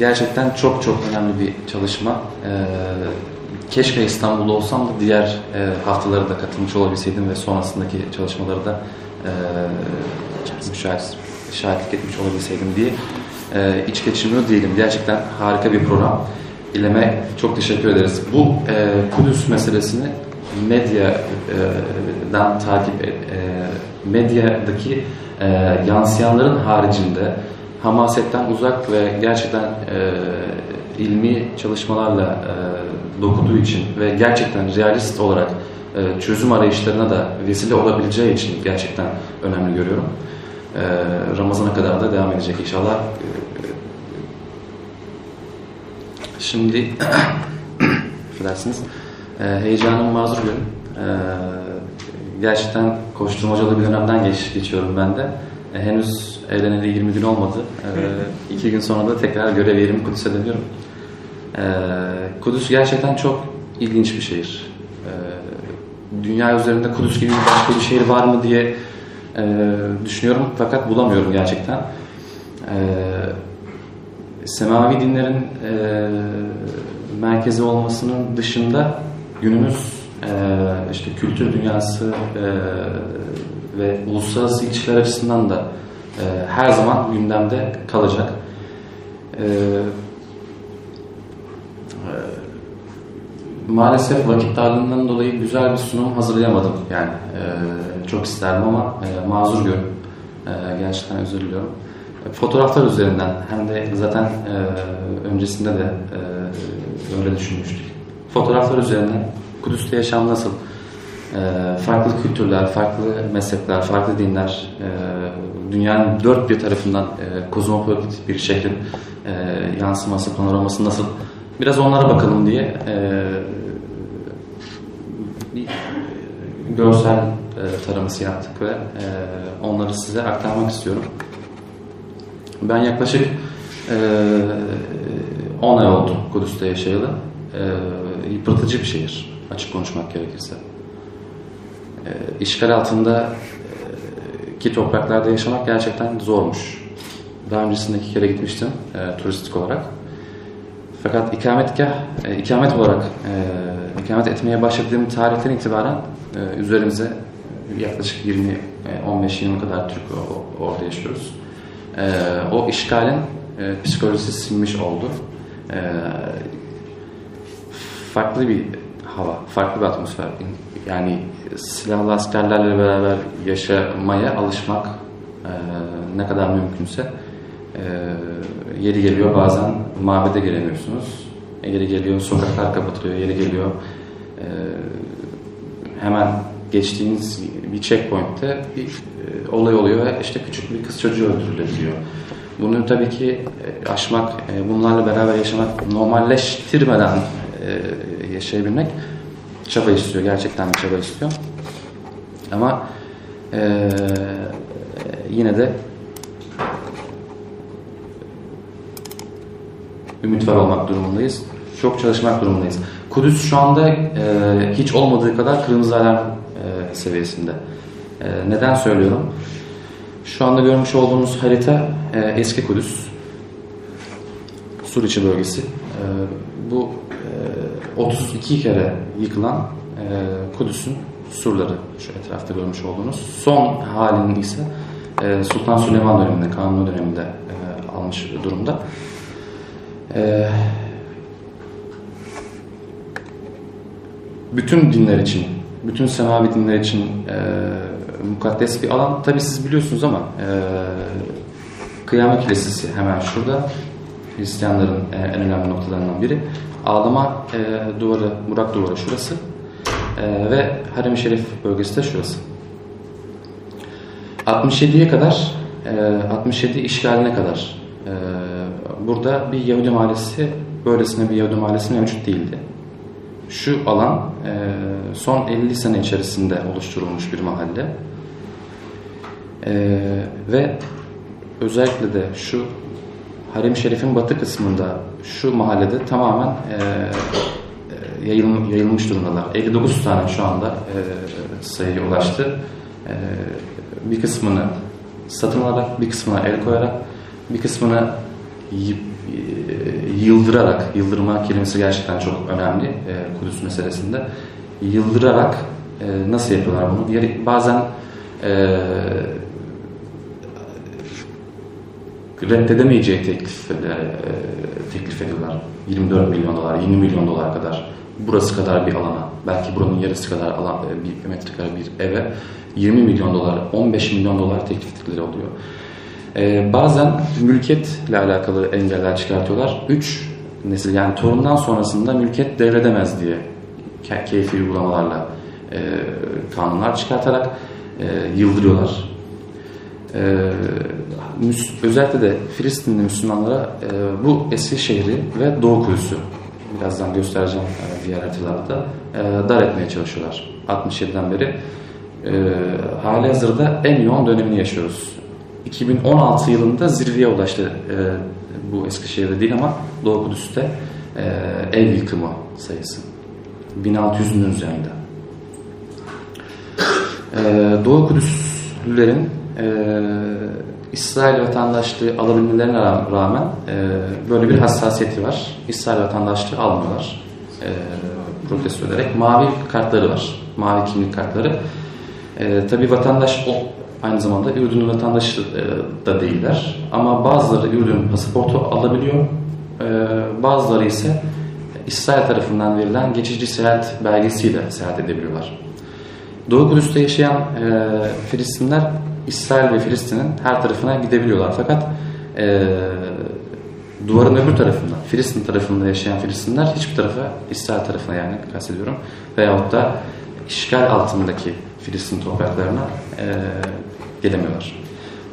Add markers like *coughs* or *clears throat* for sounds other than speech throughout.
gerçekten çok çok önemli bir çalışma. E, keşke İstanbul'da olsam da diğer e, haftaları da katılmış olabilseydim ve sonrasındaki çalışmaları da e, şahitlik etmiş olabilseydim diye e, iç geçirmiyor değilim. Gerçekten harika bir program. İleme çok teşekkür ederiz. Bu e, Kudüs meselesini medyadan takip e, medyadaki yansıyanların haricinde hamasetten uzak ve gerçekten e, ilmi çalışmalarla e, dokuduğu için ve gerçekten realist olarak e, çözüm arayışlarına da vesile olabileceği için gerçekten önemli görüyorum. E, Ramazan'a kadar da devam edecek inşallah. Şimdi *coughs* affedersiniz. E, heyecanım mazur görün. E, gerçekten koşturmacalı bir dönemden geç, geçiyorum ben de. E, henüz evleneli 20 gün olmadı. E, iki gün sonra da tekrar görev yerimi Kudüs'e dönüyorum. E, Kudüs gerçekten çok ilginç bir şehir. E, dünya üzerinde Kudüs gibi başka bir şehir var mı diye e, düşünüyorum fakat bulamıyorum gerçekten. E, semavi dinlerin e, merkezi olmasının dışında günümüz e, işte kültür dünyası e, ve uluslararası ilişkiler açısından da e, her zaman gündemde kalacak. E, e, maalesef vakit darlığından dolayı güzel bir sunum hazırlayamadım. Yani e, çok isterdim ama e, mazur görün. Gerçekten özür diliyorum fotoğraflar üzerinden hem de zaten öncesinde de öyle düşünmüştük. Fotoğraflar üzerinden Kudüs'te yaşam nasıl? E, farklı kültürler, farklı mezhepler, farklı dinler, e, dünyanın dört bir tarafından e, kozmopolit bir şehrin e, yansıması, panoraması nasıl? Biraz onlara bakalım diye bir görsel taraması yaptık ve onları size aktarmak istiyorum. Ben yaklaşık e, 10 ay oldu Kudüs'te yaşayalı. Yıpratıcı bir şehir açık konuşmak gerekirse. E, işgal altında e, ki topraklarda yaşamak gerçekten zormuş. Daha öncesinde iki kere gitmiştim e, turistik olarak. Fakat ikametgah, e, ikamet olarak e, ikamet etmeye başladığım tarihten itibaren e, üzerimize yaklaşık 20 15-20 kadar Türk orada yaşıyoruz e, o işgalin e, psikolojisi sinmiş oldu. E, farklı bir hava, farklı bir atmosfer. Yani silahlı askerlerle beraber yaşamaya alışmak e, ne kadar mümkünse e, yeri geliyor bazen mabede giremiyorsunuz. Yeri geliyor sokaklar kapatılıyor, yeri geliyor e, hemen geçtiğiniz bir checkpoint'te bir e, olay oluyor ve işte küçük bir kız çocuğu öldürülebiliyor. Bunu tabii ki e, aşmak, e, bunlarla beraber yaşamak, normalleştirmeden e, yaşayabilmek çaba istiyor. Gerçekten bir çaba istiyor. Ama e, yine de ümit var olmak durumundayız. Çok çalışmak durumundayız. Kudüs şu anda e, hiç olmadığı kadar kırmızı alarm e, seviyesinde. E, neden söylüyorum? Şu anda görmüş olduğunuz harita e, eski Kudüs. Suriçi bölgesi. E, bu 32 kere yıkılan e, Kudüs'ün surları şu etrafta görmüş olduğunuz. Son halinin ise e, Sultan Süleyman döneminde, Kanuni döneminde e, almış durumda. E, bütün dinler için, bütün semavi dinler için e, mukaddes bir alan. Tabi siz biliyorsunuz ama e, Kıyamet Kilisesi hemen şurada. Hristiyanların e, en önemli noktalarından biri. Ağlama e, duvarı, Burak duvarı şurası. E, ve Harem-i Şerif bölgesi de şurası. 67'ye kadar, e, 67 işgaline kadar e, burada bir Yahudi mahallesi, böylesine bir Yahudi mahallesi mevcut değildi. Şu alan e, son 50 sene içerisinde oluşturulmuş bir mahalle. E, ve özellikle de şu Harem Şerif'in batı kısmında şu mahallede tamamen e, e yayılmış, yayılmış durumdalar. 59 tane şu anda e, sayıya ulaştı. E, bir kısmını satın alarak, bir kısmına el koyarak, bir kısmını e, yıldırarak, yıldırma kelimesi gerçekten çok önemli e, Kudüs meselesinde. Yıldırarak e, nasıl yapıyorlar bunu? Bazen e, reddedemeyeceği teklif, e, teklif ediyorlar. 24 milyon dolar, 20 milyon dolar kadar. Burası kadar bir alana, belki buranın yarısı kadar alan, e, bir metrekare bir eve 20 milyon dolar, 15 milyon dolar teklifleri oluyor. E, bazen mülkiyetle alakalı engeller çıkartıyorlar. 3 nesil yani torundan sonrasında mülkiyet devredemez diye ke- keyfi uygulamalarla e, kanunlar çıkartarak e, yıldırıyorlar. Müs- özellikle de Filistinli Müslümanlara e, bu eski şehri ve Doğu Kudüs'ü birazdan göstereceğim e, diğer haritalarda e, dar etmeye çalışıyorlar. 67'den beri e, hali hazırda en yoğun dönemini yaşıyoruz. 2016 yılında zirveye ulaştı e, bu Eskişehir'de değil ama Doğu Kudüs'te e, ev yıkımı sayısı. 1600'ün üzerinde. Ee, Doğu Kudüslilerin e, İsrail vatandaşlığı alabilmelerine ra- rağmen e, böyle bir hassasiyeti var. İsrail vatandaşlığı almıyorlar. E, protesto ederek. Mavi kartları var. Mavi kimlik kartları. E, tabii vatandaş o aynı zamanda Ürdün vatandaşı e, da değiller. Ama bazıları Ürdün pasaportu alabiliyor. E, bazıları ise İsrail tarafından verilen geçici seyahat belgesiyle seyahat edebiliyorlar. Doğu Kudüs'te yaşayan e, Filistinler İsrail ve Filistin'in her tarafına gidebiliyorlar. Fakat e, duvarın öbür tarafında, Filistin tarafında yaşayan Filistinler hiçbir tarafa, İsrail tarafına yani kastediyorum, veyahut da işgal altındaki Filistin topraklarına e, gelemiyorlar.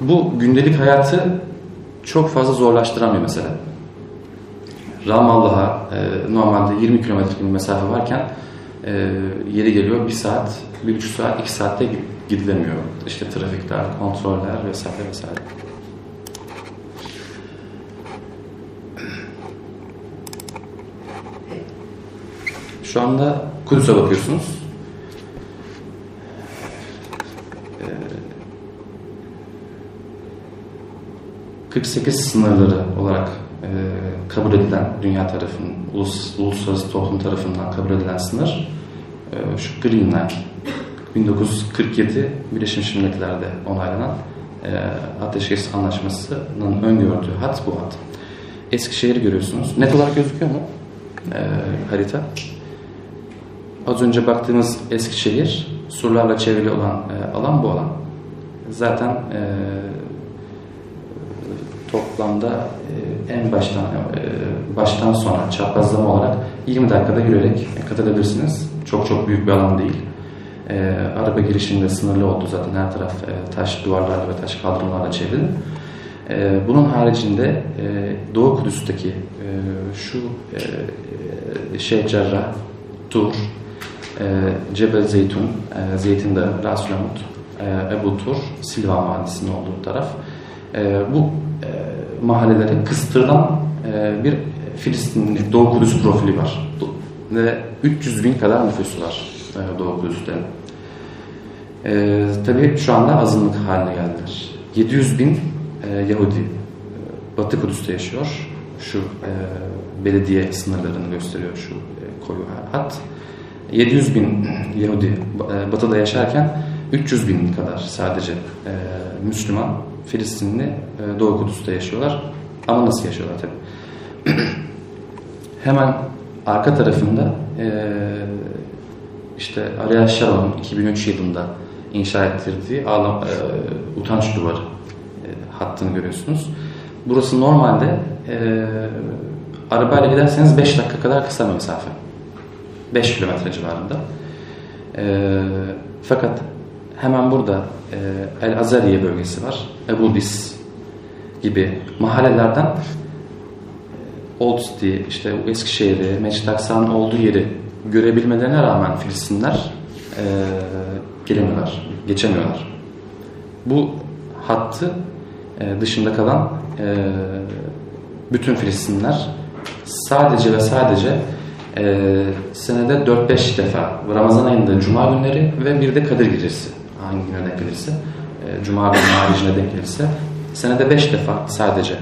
Bu gündelik hayatı çok fazla zorlaştıran bir mesele. Ramallah'a e, normalde 20 kilometrelik bir mesafe varken e, yeri geliyor 1 saat, 1,5 saat, 2 saatte gidilemiyor. İşte trafikler, kontroller vesaire vesaire. Şu anda Kudüs'e bakıyorsunuz. Ee, 48 sınırları olarak e, kabul edilen dünya tarafının, ulus, uluslararası toplum tarafından kabul edilen sınır e, şu Green Line 1947 Birleşmiş Milletler'de onaylanan e, Ateşkes Anlaşması'nın öngördüğü hat bu hat. Eskişehir'i görüyorsunuz. Net olarak gözüküyor mu e, harita? Az önce baktığımız Eskişehir, surlarla çevrili olan e, alan bu alan. Zaten e, toplamda e, en baştan e, baştan sona çaprazlama olarak 20 dakikada yürüyerek kat edebilirsiniz. Çok çok büyük bir alan değil. E, araba girişinde sınırlı oldu zaten her taraf e, taş duvarlarla ve taş kaldırımlarla çevrili. E, bunun haricinde e, Doğu Kudüs'teki e, şu e, Şeyh Cerrah, Tur, e, Cebel Zeytun, e, Zeytin Dağı, Ras Lamut, e, Ebu Tur, Silvan Vadisi'nin olduğu taraf. E, bu e, mahallelere kıstırılan e, bir Filistinli Doğu Kudüs profili var. Ve 300 bin kadar nüfusu var e, Doğu Kudüs'te. E, tabii şu anda azınlık haline geldiler. 700 bin e, Yahudi e, Batı Kudüs'te yaşıyor. Şu e, belediye sınırlarını gösteriyor şu e, koyu hat. 700 bin Yahudi e, Batı'da yaşarken 300 bin kadar sadece e, Müslüman Filistinli e, Doğu Kudüs'te yaşıyorlar. Ama nasıl yaşıyorlar tabii. *clears throat* Hemen arka tarafında e, işte Ariel Sharon'un 2003 yılında inşa ettirdiği ağlam, e, utanç duvarı e, hattını görüyorsunuz. Burası normalde e, arabayla giderseniz 5 dakika kadar kısa bir mesafe. 5 kilometre civarında. E, fakat hemen burada e, El Azariye bölgesi var. Ebu Dis gibi mahallelerden Old City, işte Eskişehir'i, Mescid Aksa'nın olduğu yeri görebilmelerine rağmen Filistinler e, gelemiyorlar, geçemiyorlar. Bu hattı e, dışında kalan e, bütün Filistinler sadece ve sadece e, senede 4-5 defa Ramazan ayında Cuma günleri ve bir de Kadir Gecesi hangi güne denk gelirse Cuma günü haricinde denk gelirse senede 5 defa sadece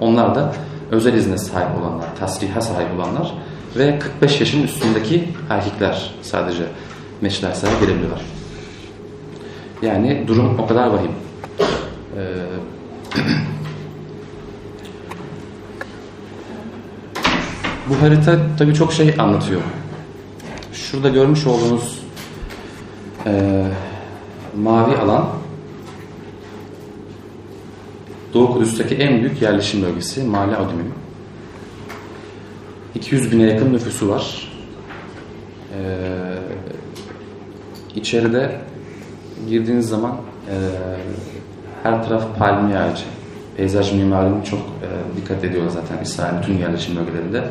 onlar da özel izne sahip olanlar, tasriha sahip olanlar ve 45 yaşın üstündeki erkekler sadece derslerine gelebiliyorlar. Yani durum o kadar vahim. Ee, *clears throat* bu harita tabii çok şey anlatıyor. Şurada görmüş olduğunuz e, mavi alan Doğu Kudüs'teki en büyük yerleşim bölgesi Mali Adumim. 200 bine yakın nüfusu var. Ee, içeride girdiğiniz zaman e, her taraf palmiye ağacı. Peyzaj mimarinin çok e, dikkat ediyor zaten İsrail bütün yerleşim bölgelerinde.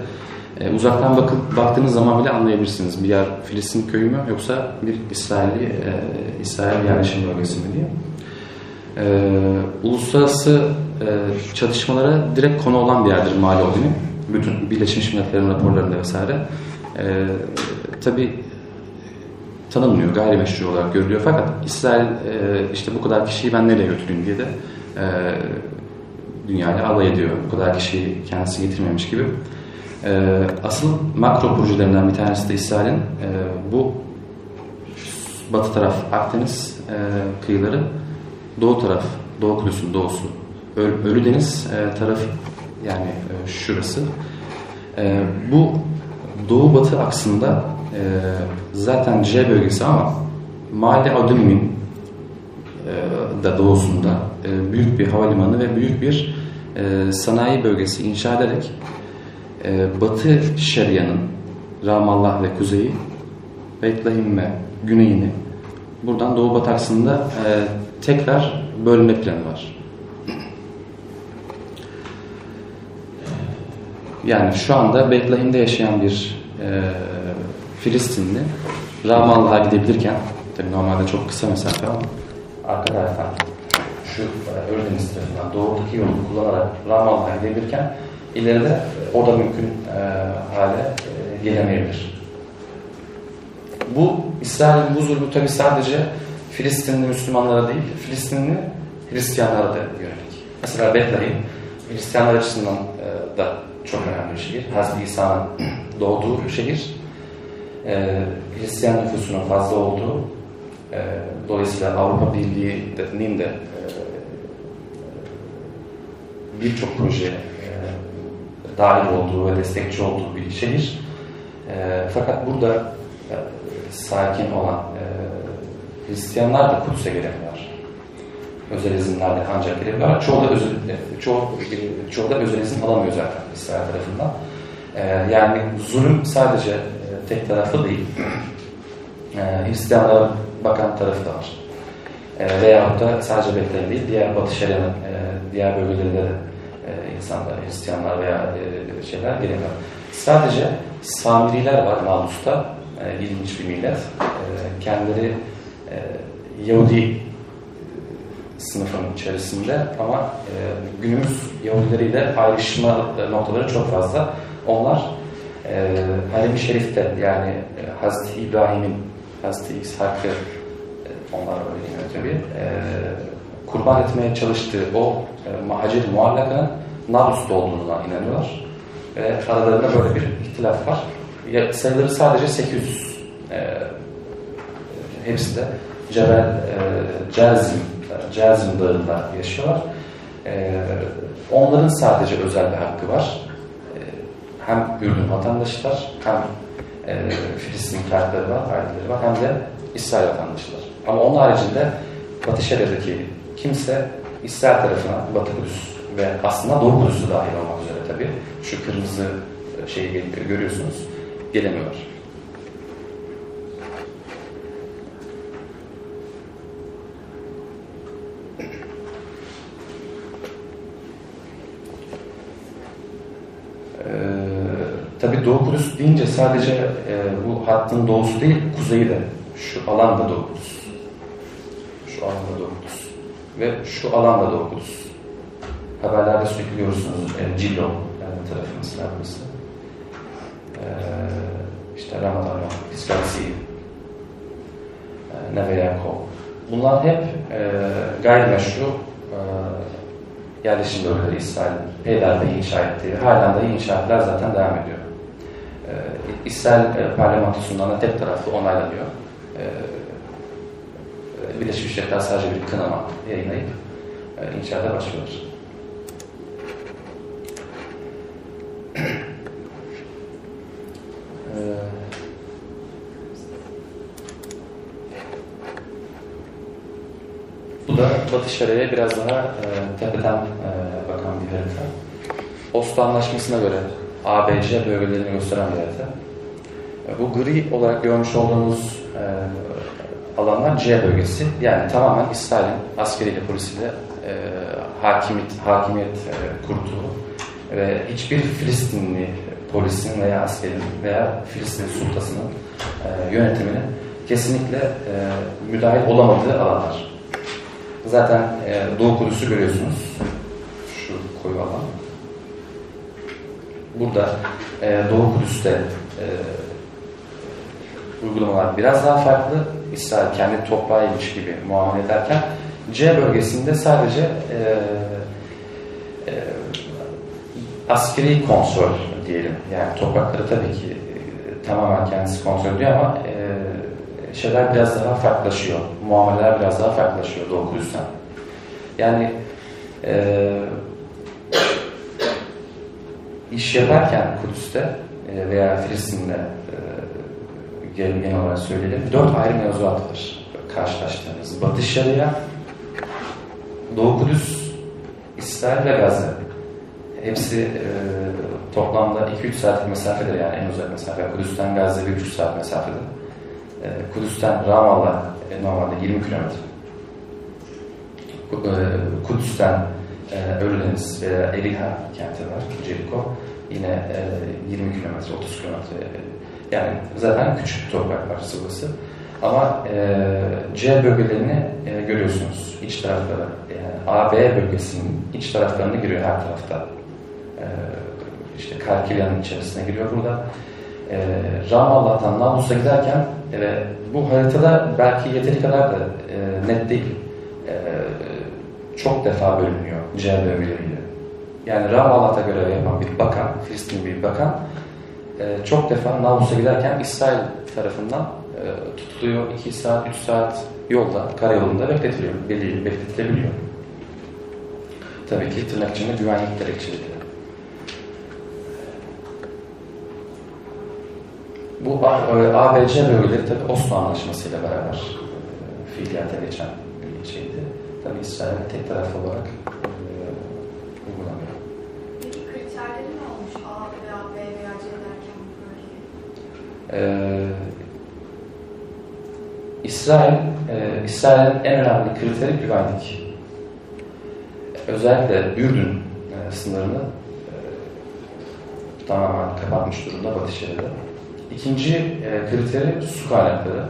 E, uzaktan bakıp baktığınız zaman bile anlayabilirsiniz. Bir yer Filistin köyü mü yoksa bir İsrailli e, İsrail yerleşim bölgesi mi diye. E, uluslararası e, çatışmalara direkt konu olan bir yerdir Mali Odin'in. Bütün Birleşmiş Milletler'in raporlarında vesaire. E, Tabi tanınmıyor, gayrimeşru olarak görülüyor. Fakat İsrail e, işte bu kadar kişiyi ben nereye götüreyim diye de e, dünyayla alay ediyor. Bu kadar kişiyi kendisi getirmemiş gibi. E, asıl makro projelerinden bir tanesi de İsrail'in e, bu batı taraf Akdeniz e, kıyıları, doğu taraf, Doğu Kudüs'ün doğusu, Öl, Ölü Deniz e, tarafı yani e, şurası. E, bu doğu batı aksında e, zaten C bölgesi ama Mali Adumim'in e, da doğusunda e, büyük bir havalimanı ve büyük bir e, sanayi bölgesi inşa ederek e, Batı Şeria'nın Ramallah ve kuzeyi Beytlahim ve güneyini buradan doğu batı aksında e, tekrar bölme planı var. Yani şu anda Beytlahim'de yaşayan bir e, Filistinli Ramallah'a gidebilirken tabi normalde çok kısa mesafe ama arka taraftan şu e, Ölüdeniz tarafından doğudaki yolu kullanarak Ramallah'a gidebilirken ileride o da mümkün e, hale e, gelemeyebilir. Bu İsrail'in bu zulmü tabi sadece Filistinli Müslümanlara değil, Filistinli Hristiyanlara da yönelik. Mesela Bethlehem Hristiyanlar açısından e, da çok önemli bir şehir. Hazreti İsa'nın doğduğu şehir. E, Hristiyan nüfusunun fazla olduğu, e, dolayısıyla Avrupa Birliği'nin de e, birçok proje e, dahil olduğu ve destekçi olduğu bir şehir. E, fakat burada e, sakin olan e, Hristiyanlar da Kudüs'e gelemiyorlar. Özel izinlerle ancak gelebiliyorlar. Çoğu da özel, çoğu, çoğu da özel izin alamıyor zaten İsrail tarafından. E, yani zulüm sadece e, tek taraflı değil. E, Hristiyanlara bakan tarafı da var. E, veyahut da sadece Bethlehem değil, diğer Batı Şeria'nın e, diğer bölgelerinde de e, insanlar, Hristiyanlar veya e, şeyler gelemiyor. Sadece Samiriler var Namus'ta, e, ilginç bir millet. E, kendileri e, Yahudi sınıfın içerisinde ama e, günümüz Yahudileriyle ayrışma noktaları çok fazla. Onlar e, Halim-i Şerif'te yani e, Hazreti İbrahim'in Hazreti İshak'ı e, onlar öyle deniyor tabii e, kurban etmeye çalıştığı o e, Hacer-i Muallaka'nın Nablus'ta olduğuna inanıyorlar. Ve aralarında böyle bir ihtilaf var. Ya, sayıları sadece 800. E, hepsi de Cebel e, Cazim, Cazim Dağı'nda yaşıyorlar. E, onların sadece özel bir hakkı var. E, hem Ürdün vatandaşlar, hem e, Filistin fertleri var, aileleri var, hem de İsrail vatandaşlar. Ama onun haricinde Batı Şeria'daki kimse İsrail tarafına Batı Kudüs ve aslında Doğu Kudüs'ü dahil olmak üzere tabii. Şu kırmızı şeyi görüyorsunuz. Gelemiyorlar. Ee, tabii Doğu Kudüs deyince sadece e, bu hattın doğusu değil, kuzeyi de. Şu alan da Doğu Kudüs. Şu alan da Doğu Kudüs. Ve şu alan da Doğu Kudüs. Haberlerde sürekli görürsünüz. E, Cillo yani tarafı mesela. E, işte Ramadan, İsrail, e, Neve Yakov. Bunlar hep e, gayrimeşru e, yerleşim bölgeleri İsrail peyderpey inşa ettiği, halen de inşaatlar zaten devam ediyor. E, İsrail parlamentosundan da tek taraflı onaylanıyor. E, Birleşmiş Milletler sadece bir kınama yayınlayıp e, inşaata başlıyorlar. Bu da Batı Şeria'ya biraz daha e, tepeden e, bakan bir harita. Oslo Anlaşması'na göre ABC bölgelerini gösteren bir harita. E, bu gri olarak görmüş olduğunuz e, alanlar C bölgesi. Yani tamamen İsrail'in askeriyle, polisiyle e, hakimiyet, hakimiyet e, kurduğu ve hiçbir Filistinli polisin veya askerin veya Filistin sultasının e, yönetimine kesinlikle e, müdahil olamadığı alanlar. Zaten e, Doğu Kudüs'ü görüyorsunuz. Şu koyu alan. Burada e, Doğu Kudüs'te e, uygulamalar biraz daha farklı. İsrail kendi toprağıymış gibi muamele ederken C bölgesinde sadece e, e, askeri kontrol diyelim. Yani toprakları tabii ki e, tamamen kendisi kontrol ediyor ama e, şeyler biraz daha farklılaşıyor. Muameleler biraz daha farklılaşıyor Doğu Kudüs'ten. Yani e, iş yaparken Kudüs'te e, veya Filistin'de e, genel olarak söyleyelim. Dört ayrı mevzuat var karşılaştığımız. Batı Şeria, Doğu Kudüs, İsrail ve Gazze. Hepsi e, toplamda 2-3 saatlik mesafedir yani en uzak mesafe. Kudüs'ten Gazze 1,5 saat mesafede. E, Kudüs'ten Ramallah e, normalde 20 kilometre. E, Kudüs'ten e, Ölüdeniz Eriha kenti var, Jericho. Yine e, 20 kilometre, 30 kilometre. Yani zaten küçük bir toprak parçası burası. Ama e, C bölgelerini e, görüyorsunuz. iç tarafları. Yani A, B bölgesinin iç taraflarını giriyor her tarafta. E, işte içerisine giriyor burada. E, Ramallah'tan Nablus'a giderken e, bu haritada belki yeteri kadar da e, net değil. E, çok defa bölünüyor C bölgeleriyle. Yani Ramallah'ta görev yapan bir bakan, Filistin bir bakan e, çok defa Nablus'a giderken İsrail tarafından e, tutuluyor. 2 saat, 3 saat yolda, karayolunda bekletiliyor, bekletilebiliyor. Tabii ki tırnak içinde güvenlik gerekçelidir. Bu ABC bölgeleri tabii Oslo Anlaşması ile beraber e, fiiliyata geçen bir şeydi. Tabii İsrail tek taraflı olarak e, uygulanıyor. Peki kriterleri ne olmuş A veya B veya C derken bu Ee, İsrail, e, İsrail'in en önemli kriteri güvenlik. Özellikle Ürdün e, sınırını e, tamamen kapatmış durumda Batı Şeria'da. İkinci e, kriteri su kaynakları.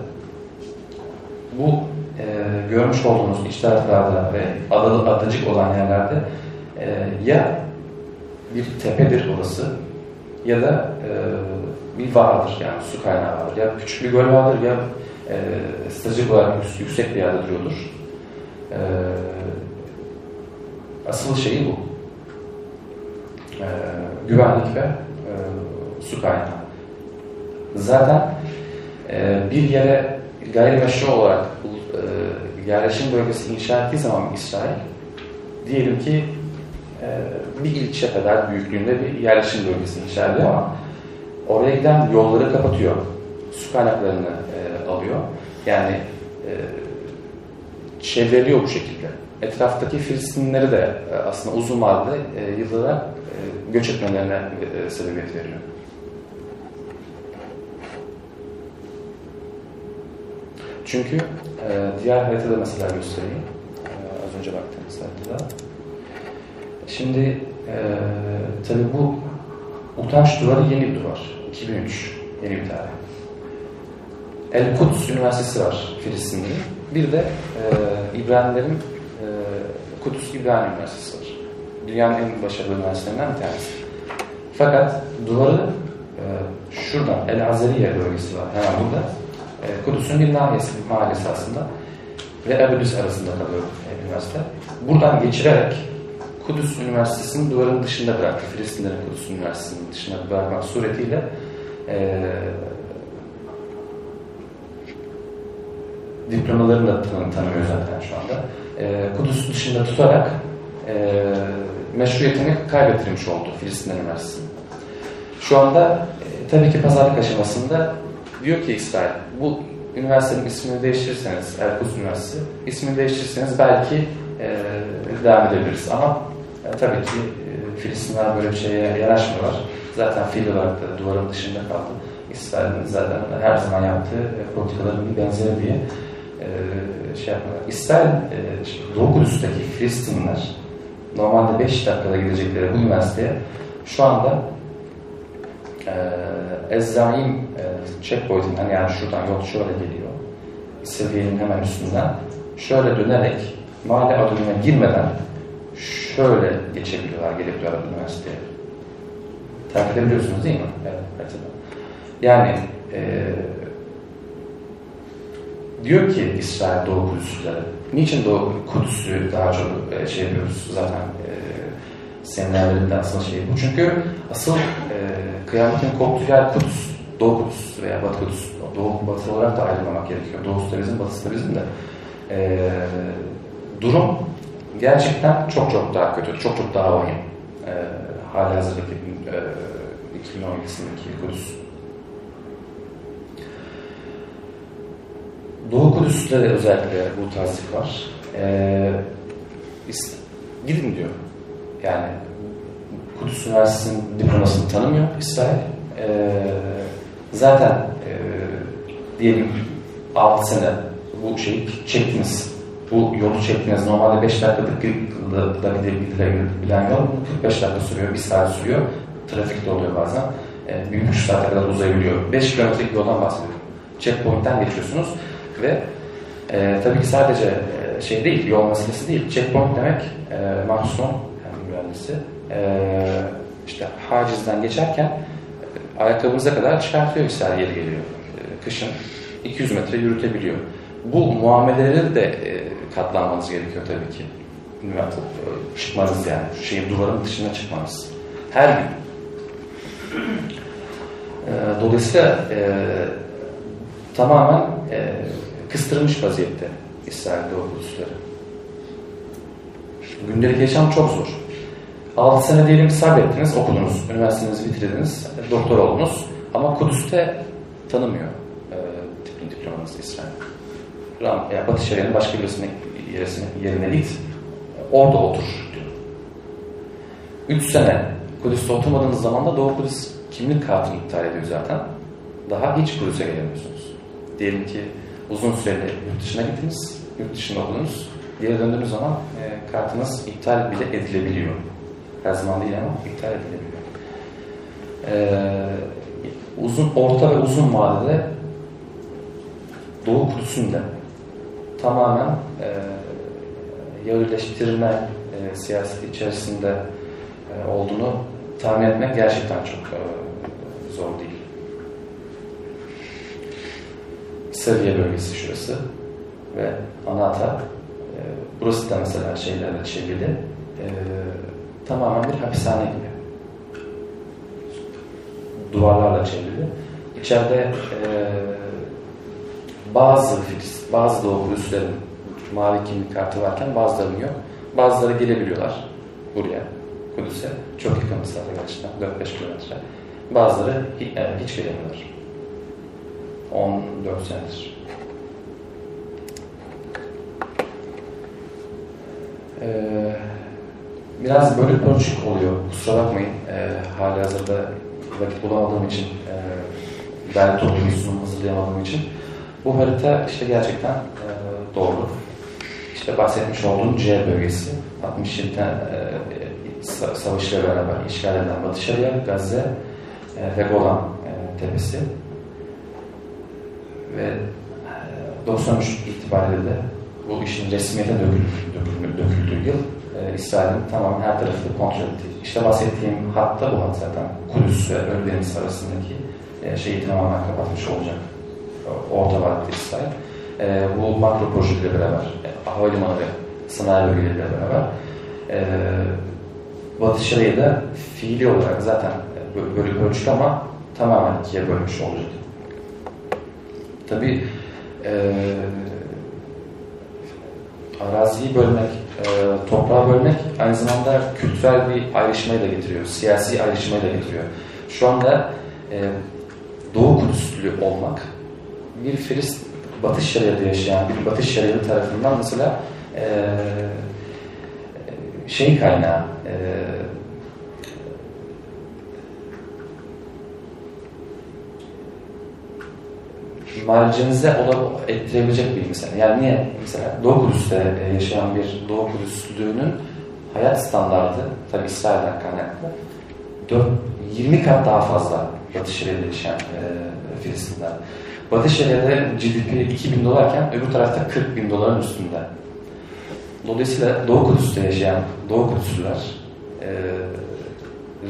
Bu e, görmüş olduğunuz iç taraflarda ve adalı, adacık olan yerlerde e, ya bir tepedir orası ya da e, bir vardır yani su kaynağı vardır. Ya küçük bir göl vardır ya e, stratejik olarak yüksek bir yerde duruyordur. E, asıl şeyi bu. E, güvenlik ve e, su kaynağı. Zaten e, bir yere gayrimeşru olarak e, yerleşim bölgesi inşa ettiği zaman İsrail diyelim ki e, bir ilçe kadar büyüklüğünde bir yerleşim bölgesi inşa ediyor ama oraya giden yolları kapatıyor. Su kaynaklarını e, alıyor. Yani e, çevreliyor bu şekilde. Etraftaki Filistinlileri de e, aslında uzun vadede e, yıllara e, göç etmelerine e, sebebiyet veriyor. Çünkü e, diğer haritada mesela göstereyim. E, az önce baktığımız haritada. Şimdi e, tabii bu utanç duvarı yeni bir duvar. 2003 yeni bir tarih. El Kuds Üniversitesi var Filistin'de. Bir de e, İbrahimlerin e, Kudüs İbrahim Üniversitesi var. Dünyanın en başarılı üniversitelerinden bir tanesi. Fakat duvarı e, şuradan El Azeriye bölgesi var hemen burada. E, Kudüs'ün bir nahiyesi, mahallesi aslında. Ve Ebedüs arasında kalıyor e, üniversite. Buradan geçirerek Kudüs Üniversitesi'nin duvarın dışında bıraktı. Filistinlerin Kudüs Üniversitesi'nin dışında bırakmak suretiyle e, diplomalarını da tanı, tanımıyor zaten şu anda. E, Kudüs dışında tutarak e, meşruiyetini kaybettirmiş oldu Filistin Üniversitesi. Şu anda e, tabii ki pazarlık aşamasında diyor ki İsrail, bu üniversitenin ismini değiştirirseniz, Erkut Üniversitesi, ismini değiştirirseniz belki e, devam edebiliriz. Ama e, tabii ki e, Filistinler böyle bir şeye yanaşmıyorlar. Zaten fiil olarak da duvarın dışında kaldı. İsrail'in zaten her zaman yaptığı e, politikaların bir benzeri diye e, şey yapmıyorlar. İsrail, e, Doğu Kudüs'teki Filistinliler normalde 5 dakikada gidecekleri bu üniversiteye şu anda e, Ezraim e, checkpoint'inden yani şuradan yol şöyle geliyor. Seviyenin hemen üstünden şöyle dönerek mahalle adımına girmeden şöyle geçebiliyorlar, gelebiliyorlar üniversiteye. Takip edebiliyorsunuz değil mi? Evet. Yani e, diyor ki İsrail Doğu Kudüs'lere, niçin Doğu Kudüs'ü daha çok e, şey yapıyoruz zaten e, seminerlerinde asıl şey bu. Çünkü asıl e, kıyametin koptuğu yer Kudüs, Doğu Kudüs veya Batı Kudüs. Doğu Batı olarak da ayrılmamak gerekiyor. Bizim, Batısı da bizim de. E, durum gerçekten çok çok daha kötü, çok çok daha vahim. E, hali hazırdaki e, 2012'sindeki Kudüs. Doğu Kudüs'te de özellikle bu tarzlık var. E, gidin diyor. Yani Kudüs Üniversitesi'nin diplomasını tanımıyor İsrail. E, zaten e, diyelim 6 sene bu şeyi çektiniz. Bu yolu çektiniz. Normalde 5 dakikalık da gidilebilen yol 45 dakika sürüyor, 1 saat sürüyor. Trafik de oluyor bazen. E, bir buçuk saate kadar uzayabiliyor. 5 kilometrelik yoldan bahsediyorum. Checkpoint'ten geçiyorsunuz ve e, tabii ki sadece e, şey değil, yol meselesi değil. Checkpoint demek e, mahzun, yani mühendisi, e, işte hacizden geçerken e, ayakkabınıza kadar çıkartıyor İsrail yeri geliyor. E, kışın 200 metre yürütebiliyor. Bu muameleleri de e, katlanmanız gerekiyor tabii ki. Çıkmanız yani. Şeyin duvarın dışına çıkmanız. Her gün. *clears throat* E, dolayısıyla e, tamamen e, kıstırılmış vaziyette İsrail Doğu Kudüsleri. Gündelik yaşam çok zor. 6 sene diyelim sabrettiniz, okudunuz, üniversitenizi bitirdiniz, doktor oldunuz ama Kudüs'te tanımıyor e, diplomanızı İsrail. Ram, yani Batı Şeria'nın başka birisine yerisine, yerine git, orada otur diyor. 3 sene Kudüs'te oturmadığınız zaman da Doğu Kudüs kimlik kartını iptal ediyor zaten. Daha hiç Kudüs'e gelemiyorsunuz. Diyelim ki uzun süreli yurt dışına gittiniz, yurt dışında oldunuz. Geri döndüğünüz zaman e, kartınız iptal bile edilebiliyor. Her zaman değil ama iptal edilebiliyor. Ee, uzun, orta ve uzun vadede Doğu Kudüs'ünde tamamen e, Yahudileştirme e, siyaseti içerisinde e, olduğunu tahmin etmek gerçekten çok e, zor değil. Seviye bölgesi şurası ve Anahtar. E, burası da mesela şeylerle çevrili. E, tamamen bir hapishane gibi. Duvarlarla çevrili. İçeride e, bazı bazı doğu Kudüslerin mavi kimlik kartı varken bazılarının yok. Bazıları gelebiliyorlar buraya, Kudüs'e. Çok yakın mesafe gerçekten, 4-5 kilometre. Bazıları hiç, yani hiç gelemiyorlar. 14 senedir. Ee, biraz böyle pörçük oluyor. Kusura bakmayın. Ee, hali hazırda vakit bulamadığım için, e, derli toplu bir hazırlayamadığım için. Bu harita işte gerçekten e, doğru. İşte bahsetmiş olduğum C bölgesi. 67'den e, savaşıyla beraber işgal edilen Batı Şeria, Gazze e, ve Golan e, tepesi. Ve e, 93 itibariyle de bu işin resmiyete döküldüğü, döküldüğü yıl e, İsrail'in tamamen her tarafını kontrol ettiği. İşte bahsettiğim hatta bu hat zaten Kudüs ve Ölüdeniz arasındaki e, şeyi tamamen kapatmış olacak. Orta vadede İsrail. E, bu makro projeyle beraber, e, havalimanı ve sanayi bölgeleriyle beraber e, Batı Şeria'yı da fiili olarak zaten bölük ölçtü ama tamamen ikiye bölmüş olacak. Tabi e, araziyi bölmek, e, toprağı bölmek aynı zamanda kültürel bir ayrışmayı da getiriyor, siyasi ayrışmayı da getiriyor. Şu anda e, Doğu Kudüslü olmak bir Filist, Batı Şeria'da yaşayan bir Batı Şeria'lı tarafından mesela e, şey kaynağı, e, marjinize ettirebilecek bir mesela. Yani niye? Mesela Doğu Kudüs'te e, yaşayan bir Doğu Kudüslüğünün hayat standartı, tabi İsrail'den kaynaklı, 4, 20 kat daha fazla Batı Şeria'da yaşayan e, Filistin'den. Batı Şeria'da GDP 2000 dolarken öbür tarafta 40 bin doların üstünde. Dolayısıyla Doğu Kudüs'te yaşayan Doğu Kudüs'lüler e,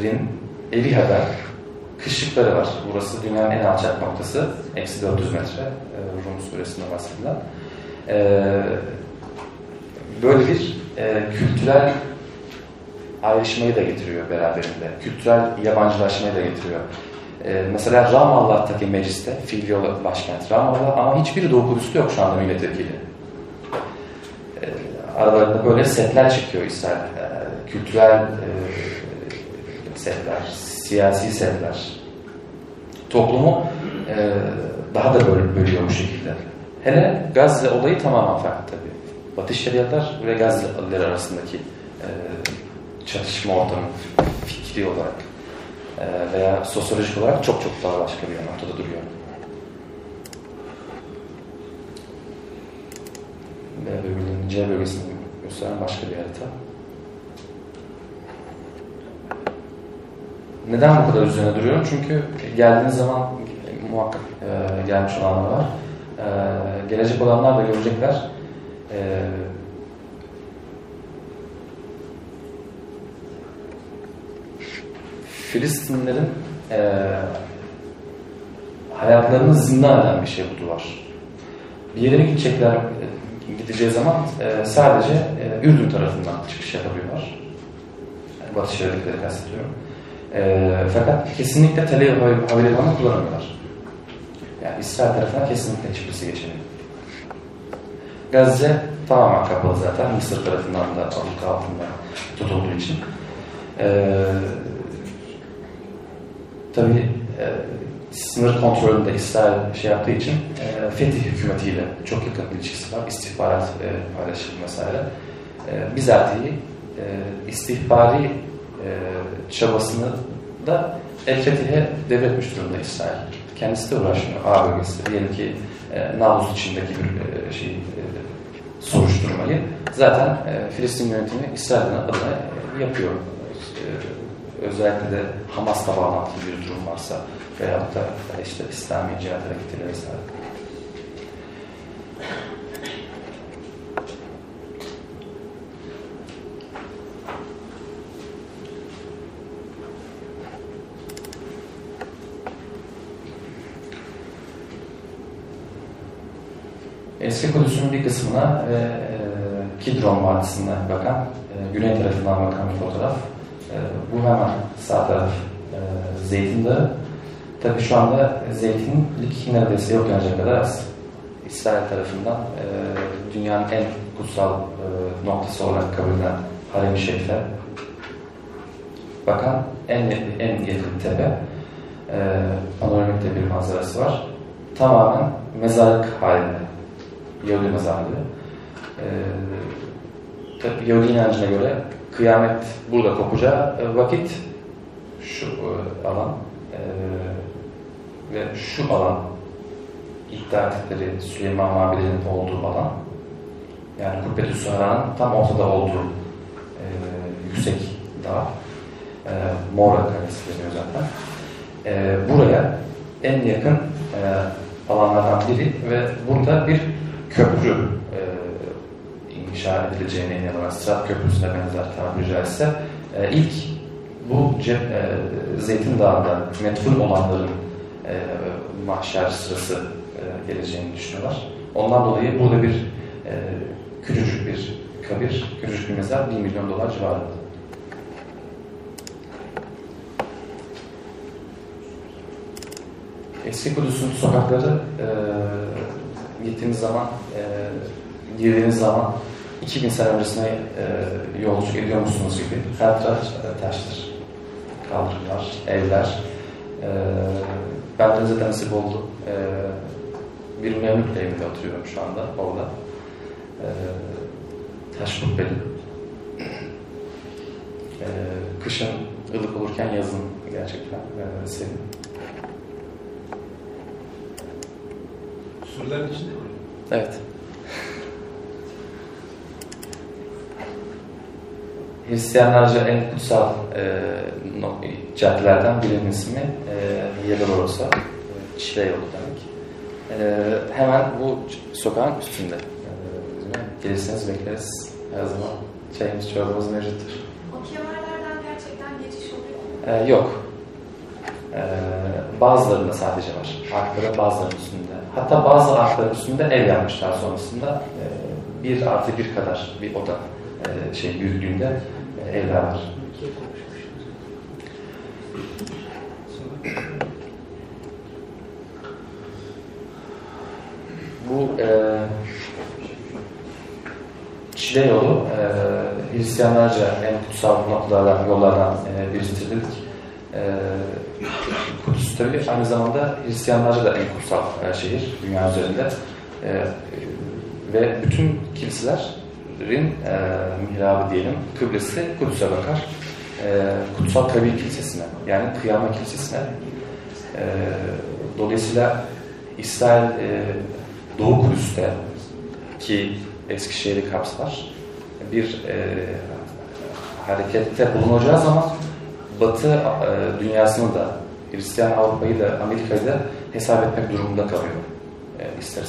Rin, Eliha'da kışlıkları var. Burası dünyanın en alçak noktası. Eksi 400 metre. E, Rum suresinde bahsedilen. Böyle bir e, kültürel ayrışmayı da getiriyor beraberinde. Kültürel yabancılaşmayı da getiriyor. E, mesela Ramallah'taki mecliste, fiili başkent Ramallah ama hiçbir Doğu Kudüs'te yok şu anda milletvekili. E, aralarında böyle setler çıkıyor İsrail. E, kültürel e, setler, siyasi setler. Toplumu e, daha da böyle bölüyor bu şekilde. Hele Gazze olayı tamamen farklı tabii. Batı Şeriatlar ve Gazze'liler arasındaki e, çatışma ortamı fikri olarak veya sosyolojik olarak çok çok daha başka bir noktada duruyor. B bölgenin C bölgesini gösteren başka bir harita. Neden bu kadar üzerine duruyorum? Çünkü geldiğiniz zaman muhakkak e, gelmiş olanlar var. E, gelecek olanlar da görecekler. E, Filistinlilerin e, hayatlarını zindan eden bir şey bu duvar. Bir yere gidecekler, e, gideceği zaman e, sadece e, Ürdün tarafından çıkış yapabiliyorlar. Yani Batı Şeritleri kastediyorum. E, fakat kesinlikle Tel Aviv havalimanı kullanamıyorlar. Yani İsrail tarafına kesinlikle çıkması geçemiyor. Gazze tamamen kapalı zaten. Mısır tarafından da alık altında tutulduğu için. Ee, tabii e, sınır kontrolünde İsrail şey yaptığı için e, Fetih hükümetiyle çok yakın ilişkisi var. İstihbarat e, paylaşımı vesaire. E, bizatihi e, istihbari e, çabasını da El Fetih'e devretmiş durumda İsrail. Kendisi de uğraşmıyor. A bölgesi. Diyelim ki e, Nablus içindeki bir e, şey, e, soruşturmayı zaten e, Filistin yönetimi İsrail'in adına e, yapıyor. E, özellikle de Hamas'la bağlantılı bir durum varsa veyahut da işte İslami cihat hareketiyle vesaire. Eski Kudüs'ün bir kısmına ve e, Kidron Vadisi'ne bakan, e, güney tarafından bakan bir fotoğraf. E, bu hemen sağ taraf e, Zeytin Dağı. Tabi şu anda zeytinlik neredeyse yok denecek kadar az. İsrail tarafından e, dünyanın en kutsal e, noktası olarak kabul edilen Harem-i Şerif'e bakan en, en yakın tepe. E, panoramik de bir manzarası var. Tamamen mezarlık halinde Yahudi mezarlığı. Ee, tabi Yahudi inancına göre kıyamet burada kopacağı vakit şu e, alan e, ve şu alan iddia ettikleri Süleyman Mabidi'nin olduğu alan yani Kubbetü Suhara'nın tam ortada olduğu e, yüksek dağ e, Mora Kalesi deniyor zaten. E, buraya en yakın e, alanlardan biri ve burada bir köprü e, inşa edileceğine inanılan Sırat Köprüsü'ne benzer tabiri caizse e, ilk bu cep, e, Zeytin Dağı'nda metful olanların e, mahşer sırası e, geleceğini düşünüyorlar. Ondan dolayı burada bir e, küçücük bir kabir, küçücük bir mezar 1 milyon dolar civarında. Eski Kudüs'ün sokakları e, gittiğiniz zaman, e, girdiğiniz zaman 2000 sene öncesine e, yolculuk ediyormuşsunuz gibi taraf e, taştır. Kaldırımlar, evler. E, bendenize de nasip oldu. E, bir Memlük evinde oturuyorum şu anda orada. E, taş kubbeli. E, kışın ılık olurken yazın gerçekten e, serin. Surların içinde mi? Evet. Hristiyanlarca en kutsal e, no, caddelerden birinin ismi e, Yedoloros'a, e, Çile yolu demek. E, hemen bu sokağın üstünde. E, gelirseniz bekleriz. Her zaman çayımız, çorbamız mevcuttur. O kemerlerden gerçekten geçiş oluyor mu? E, yok. E, bazılarında sadece var. Arkların bazılarının üstünde. Hatta bazı arkların üstünde ev yapmışlar sonrasında. E, bir artı bir kadar bir oda e, şey büyüklüğünde e, evler var. Bu e, Şile yolu e, Hristiyanlarca en kutsal noktalardan, yollardan e, birisidir dedik. E, Kudüs tabi aynı zamanda Hristiyanlarca da en kutsal e, şehir dünya üzerinde. E, ve bütün kiliselerin e, mihrabı diyelim, kıblesi Kudüs'e bakar. E, kutsal Kabir Kilisesi'ne, yani Kıyama Kilisesi'ne. E, dolayısıyla İsrail e, Doğu Kudüs'te ki Eskişehir'i kapsar bir e, harekette bulunacağı zaman Batı e, dünyasını da Hristiyan Avrupa'yı da Amerika'yı da hesap etmek durumunda kalıyor e, ister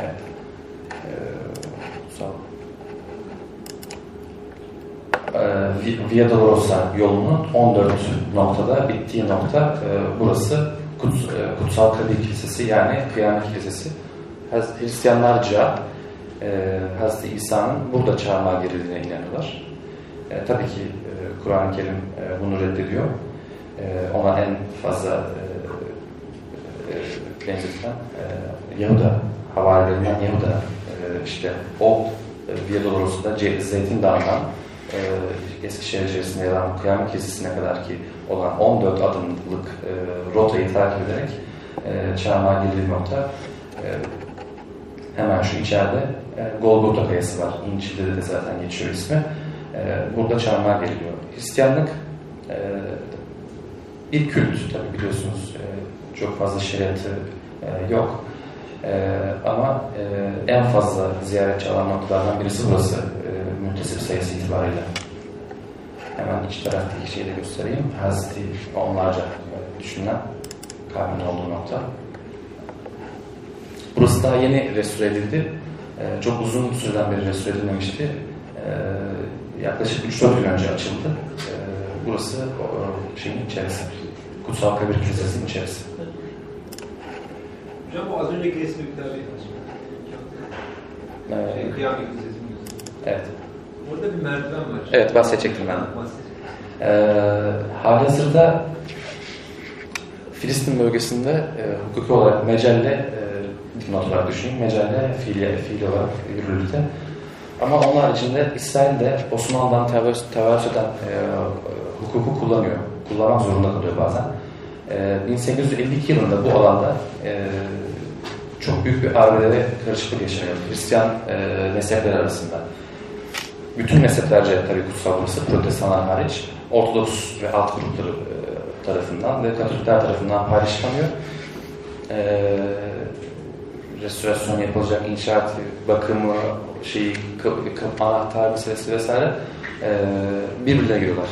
Evet. Ee. Ee, Via Dolorosa yolunun 14 noktada bittiği nokta e, burası Kuts, e, Kutsal Kabir Kilisesi yani Kıyamet Kilisesi. Hristiyanlarca e, Hazreti İsa'nın burada çarmıha gerildiğine inanıyorlar. E, tabii ki e, Kur'an-ı Kerim e, bunu reddediyor. E, ona en fazla e, e, benzetilen e, Yahuda, havarilerinden Yahuda e, işte o e, Via Dolorosa'da Zeytin Dağı'ndan e, Eskişehir içerisinde yer alan Kıyamet Kilisesi'ne kadar ki olan 14 adımlık e, rotayı takip ederek e, çarmıha geldiği nokta e, hemen şu içeride e, Golgota Kayası var. İncil'de de zaten geçiyor ismi. E, burada çarmıha geliliyor. Hristiyanlık e, bir kült tabi biliyorsunuz. E, çok fazla şeriatı e, yok. E, ama e, en fazla ziyaretçi alan noktalardan birisi burası e, müntesip sayısı itibariyle. Hemen iç taraftaki şeyi de göstereyim. Hazreti onlarca düşünülen kabrin olduğu nokta. Burası daha yeni restore edildi. E, çok uzun süreden beri restore edilmemişti. E, yaklaşık 3-4 yıl önce açıldı. E, burası o şeyin içerisi. Kutsal Kabir Kilisesi'nin içerisi. Hocam bu az önceki resmi bir daha bir E, şey, Kıyamet biliyorsun. evet. Orada bir merdiven var. Evet, bahsedecektim ben de. Ee, halihazırda Filistin bölgesinde e, hukuki olarak mecelle e, dipnot olarak düşünün. Mecelle fiili, fiili olarak yürürlükte. Ama onun haricinde İsrail'de Osmanlı'dan tevarüz tevarüz eden e, hukuku kullanıyor. Kullanmak zorunda kalıyor bazen. E, 1852 yılında bu alanda e, çok büyük bir arbelere karışıklık yaşanıyor. Hristiyan e, mezhepler arasında. Bütün mezheplerce tabii kutsal burası, protestanlar hariç, Ortodoks ve alt grupları e, tarafından ve Katolikler tarafından paylaşılamıyor. E, restorasyon yapılacak, inşaat, bakımı, şeyi, anahtar meselesi vesaire birbirine giriyorlar.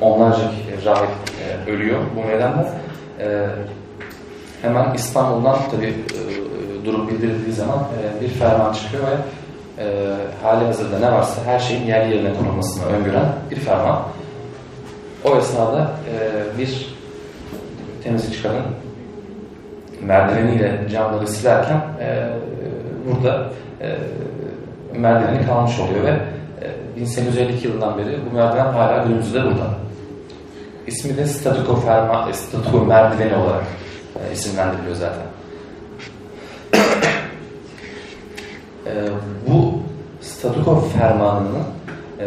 Onlarca rahip ölüyor bu nedenle. E, hemen İstanbul'dan tabii e, durum bildirildiği zaman e, bir ferman çıkıyor ve e, hali hazırda ne varsa her şeyin yerli yerine konulmasını öngören bir ferman. O esnada e, bir temizlikçi kadın merdiveniyle camları silerken e, burada e, merdiveni kalmış oluyor ve e, 1852 yılından beri bu merdiven hala günümüzde burada. İsmi de Statuko, Ferma, Statuko merdiveni olarak e, isimlendiriliyor zaten. E, bu Statuko fermanının e,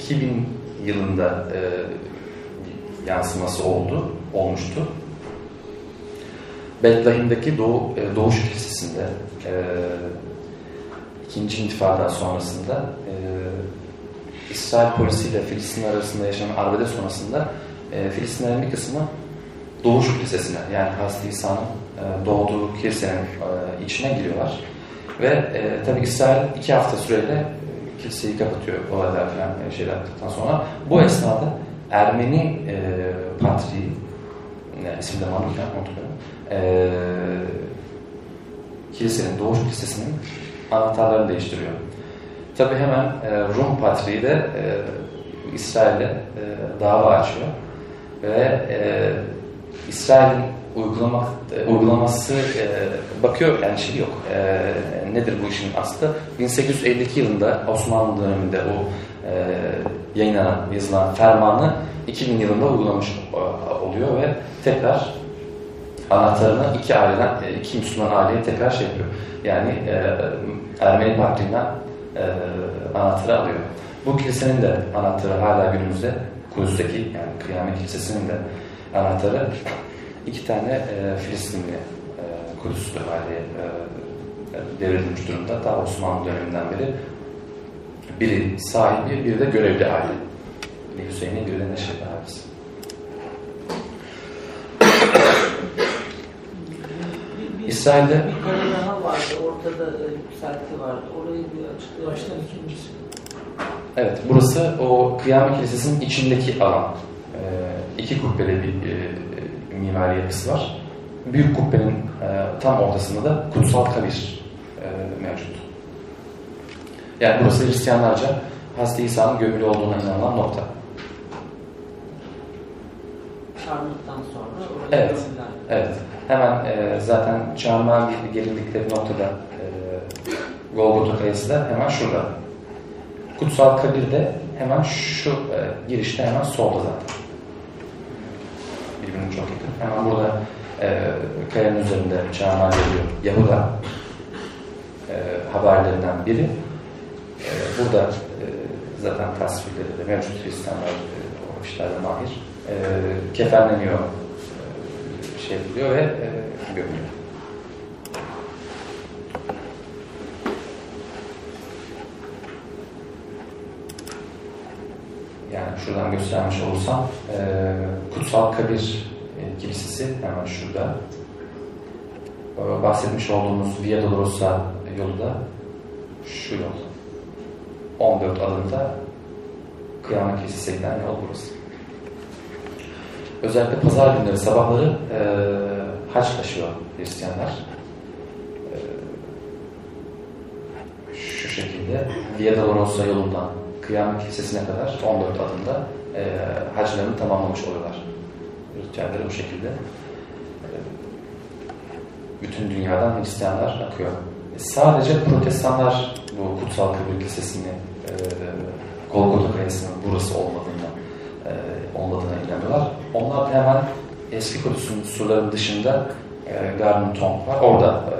2000 yılında e, yansıması oldu, olmuştu. Bethlehem'deki Doğu, e, Doğuş Kilisesi'nde e, ikinci intifada sonrasında e, İsrail polisiyle Filistin arasında yaşanan arbede sonrasında e, Filistinlerin bir kısmı Doğuş Kilisesi'ne yani Hazreti İsa'nın e, doğduğu kilisenin e, içine giriyorlar. Ve e, tabi İsrail iki hafta süreyle e, kiliseyi kapatıyor olaylar falan e, şeyler yaptıktan sonra. Bu esnada Ermeni e, patriği yani ismi de unutmuyorum. E, kilisenin, Doğuş Kilisesi'nin anahtarlarını değiştiriyor. Tabi hemen e, Rum patriği de e, İsrail'e e, dava açıyor. Ve İsrail'in uygulamak, e, uygulaması bakıyor yani şey yok. Nedir bu işin aslı? 1852 yılında Osmanlı döneminde o yayınlanan, yazılan fermanı 2000 yılında uygulamış oluyor ve tekrar anahtarını iki aileden, iki Müslüman aileye tekrar şey yapıyor. Yani e, Ermeni Patriğinden e, anahtarı alıyor. Bu kilisenin de anahtarı hala günümüzde Kudüs'teki yani Kıyamet Kilisesi'nin de anahtarı iki tane e, Filistinli e, Kudüs'lü aileye e, devredilmiş durumda. Daha Osmanlı döneminden beri biri sahibi, biri de görevli aile. Biri Hüseyin'in, biri de Neşet. Bir- bir- İsrail'de- bir vardı. Ortada e, yükselti vardı. Orayı bir açıklayalım. Baştan ikincisi. Evet, burası o Kıyamet Kilisesi'nin içindeki alan. Ee, iki kubbeli bir e, e, mimari yapısı var. Büyük kubbenin e, tam ortasında da kutsal kabir e, mevcut. Yani burası Hristiyanlarca Hazreti İsa'nın gömülü olduğuna inanılan nokta. Çarmıhtan sonra oraya Evet. gömülen. Evet, hemen e, zaten çarmıha gelindikleri noktada e, Golgota Kayası da hemen şurada. Kutsal kabir de hemen şu e, girişte hemen solda zaten. Birbirine çok yakın. Hemen burada e, kayanın üzerinde çarmıha geliyor. Yahuda e, haberlerinden biri. E, burada e, zaten tasvirleri de mevcut Hristiyanlar e, o işlerde mahir. E, kefenleniyor, şey yapılıyor ve e, gömülüyor. Yani şuradan göstermiş olursam e, Kutsal Kabir e, Kilisesi hemen şurada. E, bahsetmiş olduğumuz Via Dolorosa yolu da şu yol. 14 adımda Kıyamet Kilisesi'ne giden yol burası. Özellikle pazar günleri sabahları e, haç taşıyor Hristiyanlar. E, şu şekilde Via Dolorosa yolundan Kıyamet Kilisesi'ne kadar 14 adımda e, haclarını tamamlamış oluyorlar. Ritüelleri bu şekilde. E, bütün dünyadan Hristiyanlar akıyor. E, sadece Protestanlar bu Kutsal Kabir Kilisesi'ni e, Golgota Kayası'nın burası olmadığını e, olmadığına inanıyorlar. Onlar hemen eski Kudüs'ün surların dışında e, Garden Tomb var. Orada e,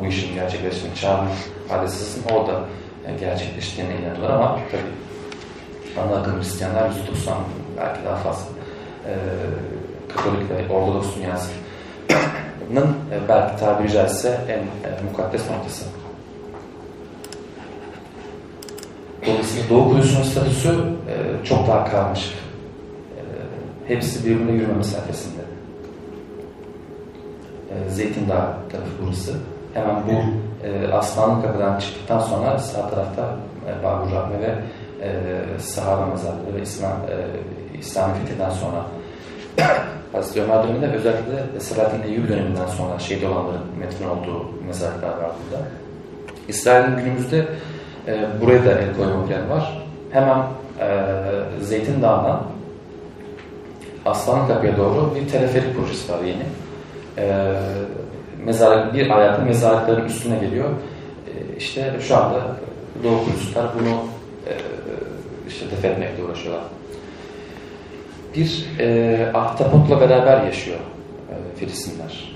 bu işin gerçekleştiğini, Çağrı hadisesinin orada e, gerçekleştiğine inanıyorlar ama tabii ana akım Hristiyanlar %90 belki daha fazla e, Katolik ve Ortodoks dünyasının e, belki tabiri caizse en e, mukaddes noktası. Dolayısıyla Doğu Kudüs'ün statüsü e, çok daha karmaşık. Hepsi birbirine yürüme mesafesinde. E, Zeytin Dağı tarafı burası. Hemen bu e, Aslanlı Kapı'dan çıktıktan sonra sağ tarafta e, Babur Rahme ve e, Sahabe mezarları ve İslam, e, İslami fethinden sonra *coughs* Hazreti Ömer döneminde özellikle Selahattin Eyyubi döneminden sonra şehit olanların metfun olduğu mezarlıklar var burada. İsrail'in günümüzde e, buraya da el koyma planı var. Hemen e, Zeytin Dağı'ndan Aslan Kapı'ya doğru bir teleferik projesi var yeni. E, mezarlık, bir ayaklı mezarlıkların üstüne geliyor. E, işte şu anda Doğu Kudüsler bunu e, işte def etmekle uğraşıyorlar. Bir e, ahtapotla beraber yaşıyor e, Filistinler.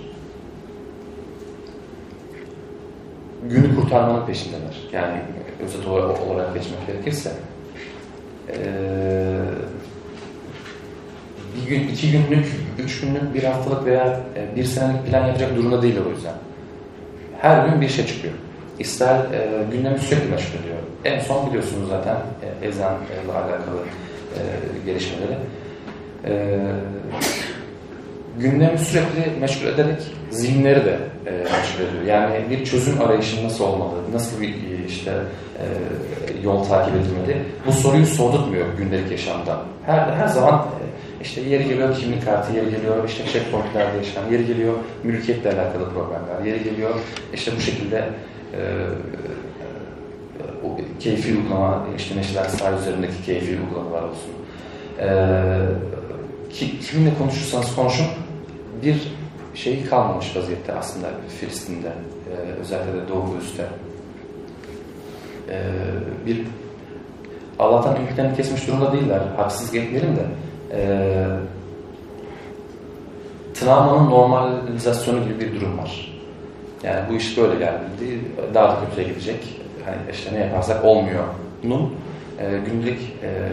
Günü kurtarmanın peşindeler. Yani özet olarak geçmek gerekirse. E, bir gün, iki günlük, üç günlük, bir haftalık veya e, bir senelik plan yapacak durumda değiller o yüzden. Her gün bir şey çıkıyor. İsrail e, gündemi sürekli meşgul ediyor. En son biliyorsunuz zaten e, ezanla alakalı e, gelişmeleri. E, gündemi sürekli meşgul ederek zihinleri de e, meşgul ediyor. Yani bir çözüm arayışı nasıl olmalı, nasıl bir e, işte e, yol takip edilmeli? Bu soruyu sordurtmuyor gündelik yaşamda. Her her zaman e, işte yeri geliyor kimlik kartı, yeri geliyor işte checkpointlerde yaşanan, yeri geliyor mülkiyetle alakalı problemler, yeri geliyor işte bu şekilde e, o keyfi uygulama, işte Neşter Sahil üzerindeki keyfi uygulamalar olsun. E, ki, kiminle konuşursanız konuşun bir şeyi kalmamış vaziyette aslında Filistin'de, e, özellikle de Doğu Kudüs'te. E, bir Allah'tan ümitlerini kesmiş durumda değiller. Haksızlık etmeyelim de. E, travmanın normalizasyonu gibi bir durum var. Yani bu iş böyle geldi, daha da kötüye gidecek. Hani işte ne yaparsak olmuyor. Nun e, günlük e,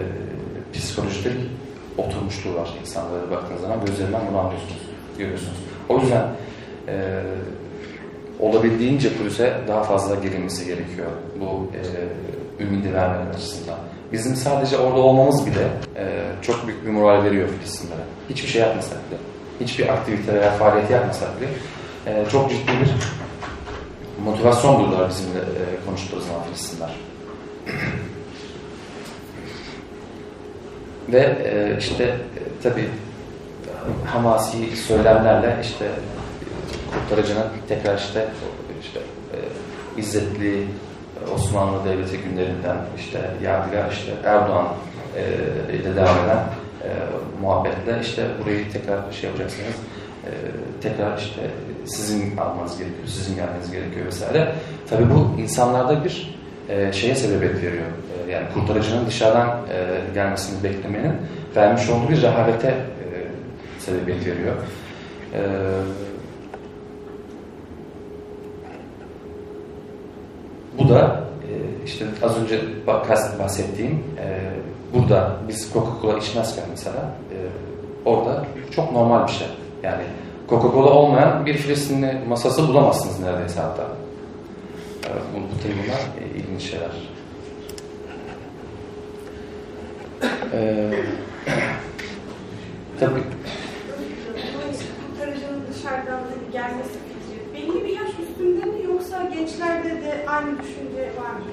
psikolojide oturmuşluğu var insanlara baktığınız zaman gözlerinden bunu anlıyorsunuz, görüyorsunuz. O yüzden e, olabildiğince Kudüs'e daha fazla girilmesi gerekiyor bu e, ümidi vermek açısından. Bizim sadece orada olmamız bile e, çok büyük bir moral veriyor Filistinlere. Hiçbir şey yapmasak bile, hiçbir aktivite veya faaliyet yapmasak bile e, çok ciddi bir motivasyon duydular bizimle e, konuştukları zaman Filistinler. *clears throat* Ve e, işte e, tabii Hamasi söylemlerle işte kurtarıcının tekrar işte işte e, izzetli Osmanlı Devleti günlerinden işte Yadigar işte Erdoğan e, ile devam eden e, muhabbetle işte burayı tekrar şey yapacaksınız e, tekrar işte sizin almanız gerekiyor, sizin gelmeniz gerekiyor vesaire. Tabii bu insanlarda bir e, şeye sebebiyet veriyor. E, yani kurtarıcının dışarıdan e, gelmesini beklemenin vermiş olduğu bir rehavete e, sebebiyet veriyor. E, bu da e, işte az önce bahsettiğim e, burada biz Coca-Cola içmezken mesela e, orada çok normal bir şey. Yani Coca-Cola olmayan bir Filistinli masası bulamazsınız neredeyse hatta. Bu, bu tabii bunlar ilginç şeyler. E, *clears throat* tabii dışarıdan gelmesi fikri belli bir yaş üstünde mi yoksa gençlerde de aynı düşünce var mı?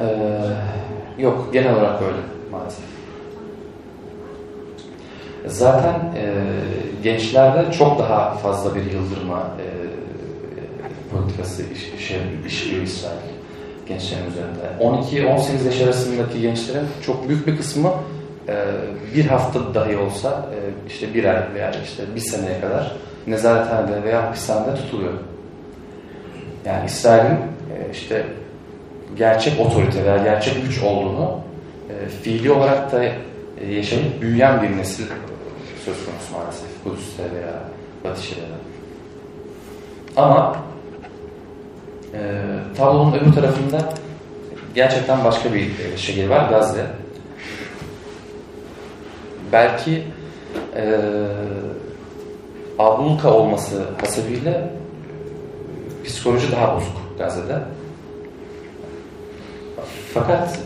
Ee, yok, genel olarak öyle maalesef. Zaten e, gençlerde çok daha fazla bir yıldırma e, politikası iş, şey, işliyor İsrail gençlerin üzerinde. 12-18 yaş arasındaki gençlerin çok büyük bir kısmı e, bir hafta dahi olsa e, işte bir ay veya işte bir seneye kadar nezarethanede veya hapishanede tutuluyor. Yani İsrail'in e, işte gerçek otorite veya gerçek güç olduğunu e, fiili olarak da e, yaşayıp büyüyen bir nesil söz konusu maalesef Kudüs'te veya Batı Şeria'da. Ama e, tablonun öbür tarafında gerçekten başka bir e, şehir var Gazze. Belki e, abluka olması hasebiyle psikoloji daha bozuk Gazze'de. Fakat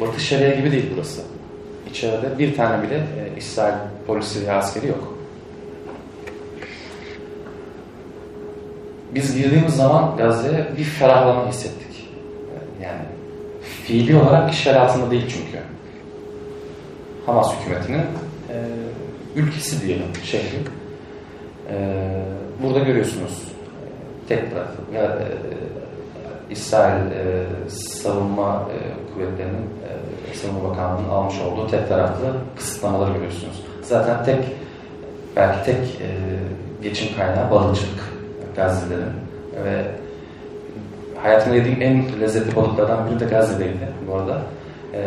Batı Şeria gibi değil burası. İçeride bir tane bile e, İsrail polisi ve askeri yok. Biz girdiğimiz zaman Gazze'ye bir ferahlama hissettik. Yani fiili olarak işgal altında değil çünkü. Hamas hükümetinin e, ülkesi diyelim, şehri. E, burada görüyorsunuz tek tarafı. E, İsrail e, savunma e, kuvvetlerinin e, savunma bakanlığının almış olduğu tek taraflı kısıtlamaları görüyorsunuz. Zaten tek belki tek e, geçim kaynağı balıkçılık Gazze'lerin ve hayatımda yediğim en lezzetli balıklardan biri de Gazze'deydi bu arada. E,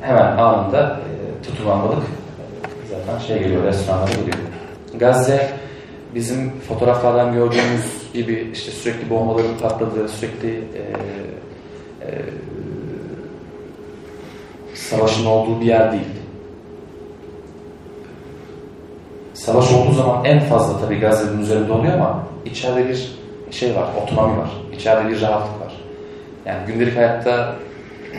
hemen anında e, tutulan balık zaten şey geliyor, restoranlara geliyor. Gazze bizim fotoğraflardan gördüğümüz gibi işte sürekli bombaların patladığı, sürekli e, e, savaşın olduğu bir yer değil. Savaş olduğu zaman en fazla tabii Gazze'nin üzerinde oluyor ama içeride bir şey var, otonomi var. İçeride bir rahatlık var. Yani gündelik hayatta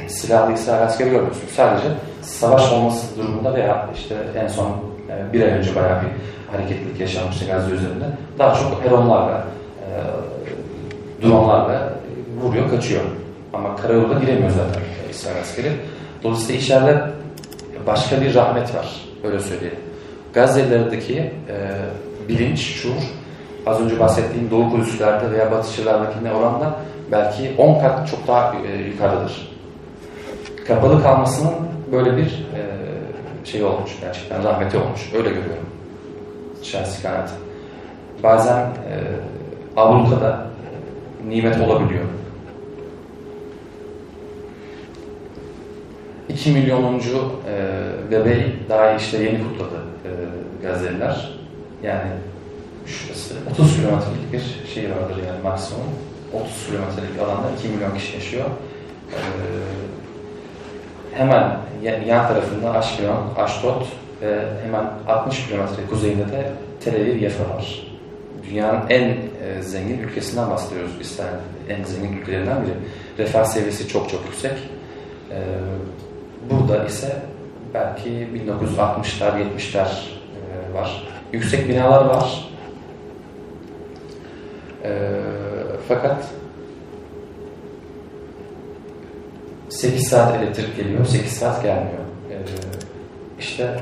silahlı İsrail askeri görmüyorsunuz. Sadece savaş olması durumunda veya işte en son e, bir ay önce bayağı bir hareketlilik yaşanmıştı Gazze üzerinde. Daha çok heronlarla, e, dronlarla vuruyor, kaçıyor. Ama karayolda giremiyor zaten İsrail askeri. Dolayısıyla içeride başka bir rahmet var. Öyle söyleyeyim. Gazze'lerdeki e, bilinç, şuur, az önce bahsettiğim Doğu Kudüs'lerde veya Batışçılardakine oranla belki 10 kat çok daha e, yukarıdadır. Kapalı kalmasının böyle bir e, şey olmuş, gerçekten rahmeti olmuş. Öyle görüyorum şahsi kanaat. Bazen e, ablukada nimet olabiliyor. 2 milyonuncu e, bebeği daha işte yeni kutladı e, Gazze'liler. Yani şurası 30 kilometrelik bir şey vardır yani maksimum. 30 kilometrelik alanda 2 milyon kişi yaşıyor. E, hemen yan tarafında Aşkelon, Aşdod ve hemen 60 kilometre kuzeyinde de Tel Aviv Yafa var. Dünyanın en e, zengin ülkesinden bahsediyoruz İsrail. En zengin ülkelerinden biri. Refah seviyesi çok çok yüksek. E, burada ise belki 1960'lar, 70'ler e, var. Yüksek binalar var. E, fakat 8 saat elektrik geliyor, 8 saat gelmiyor. Ee, işte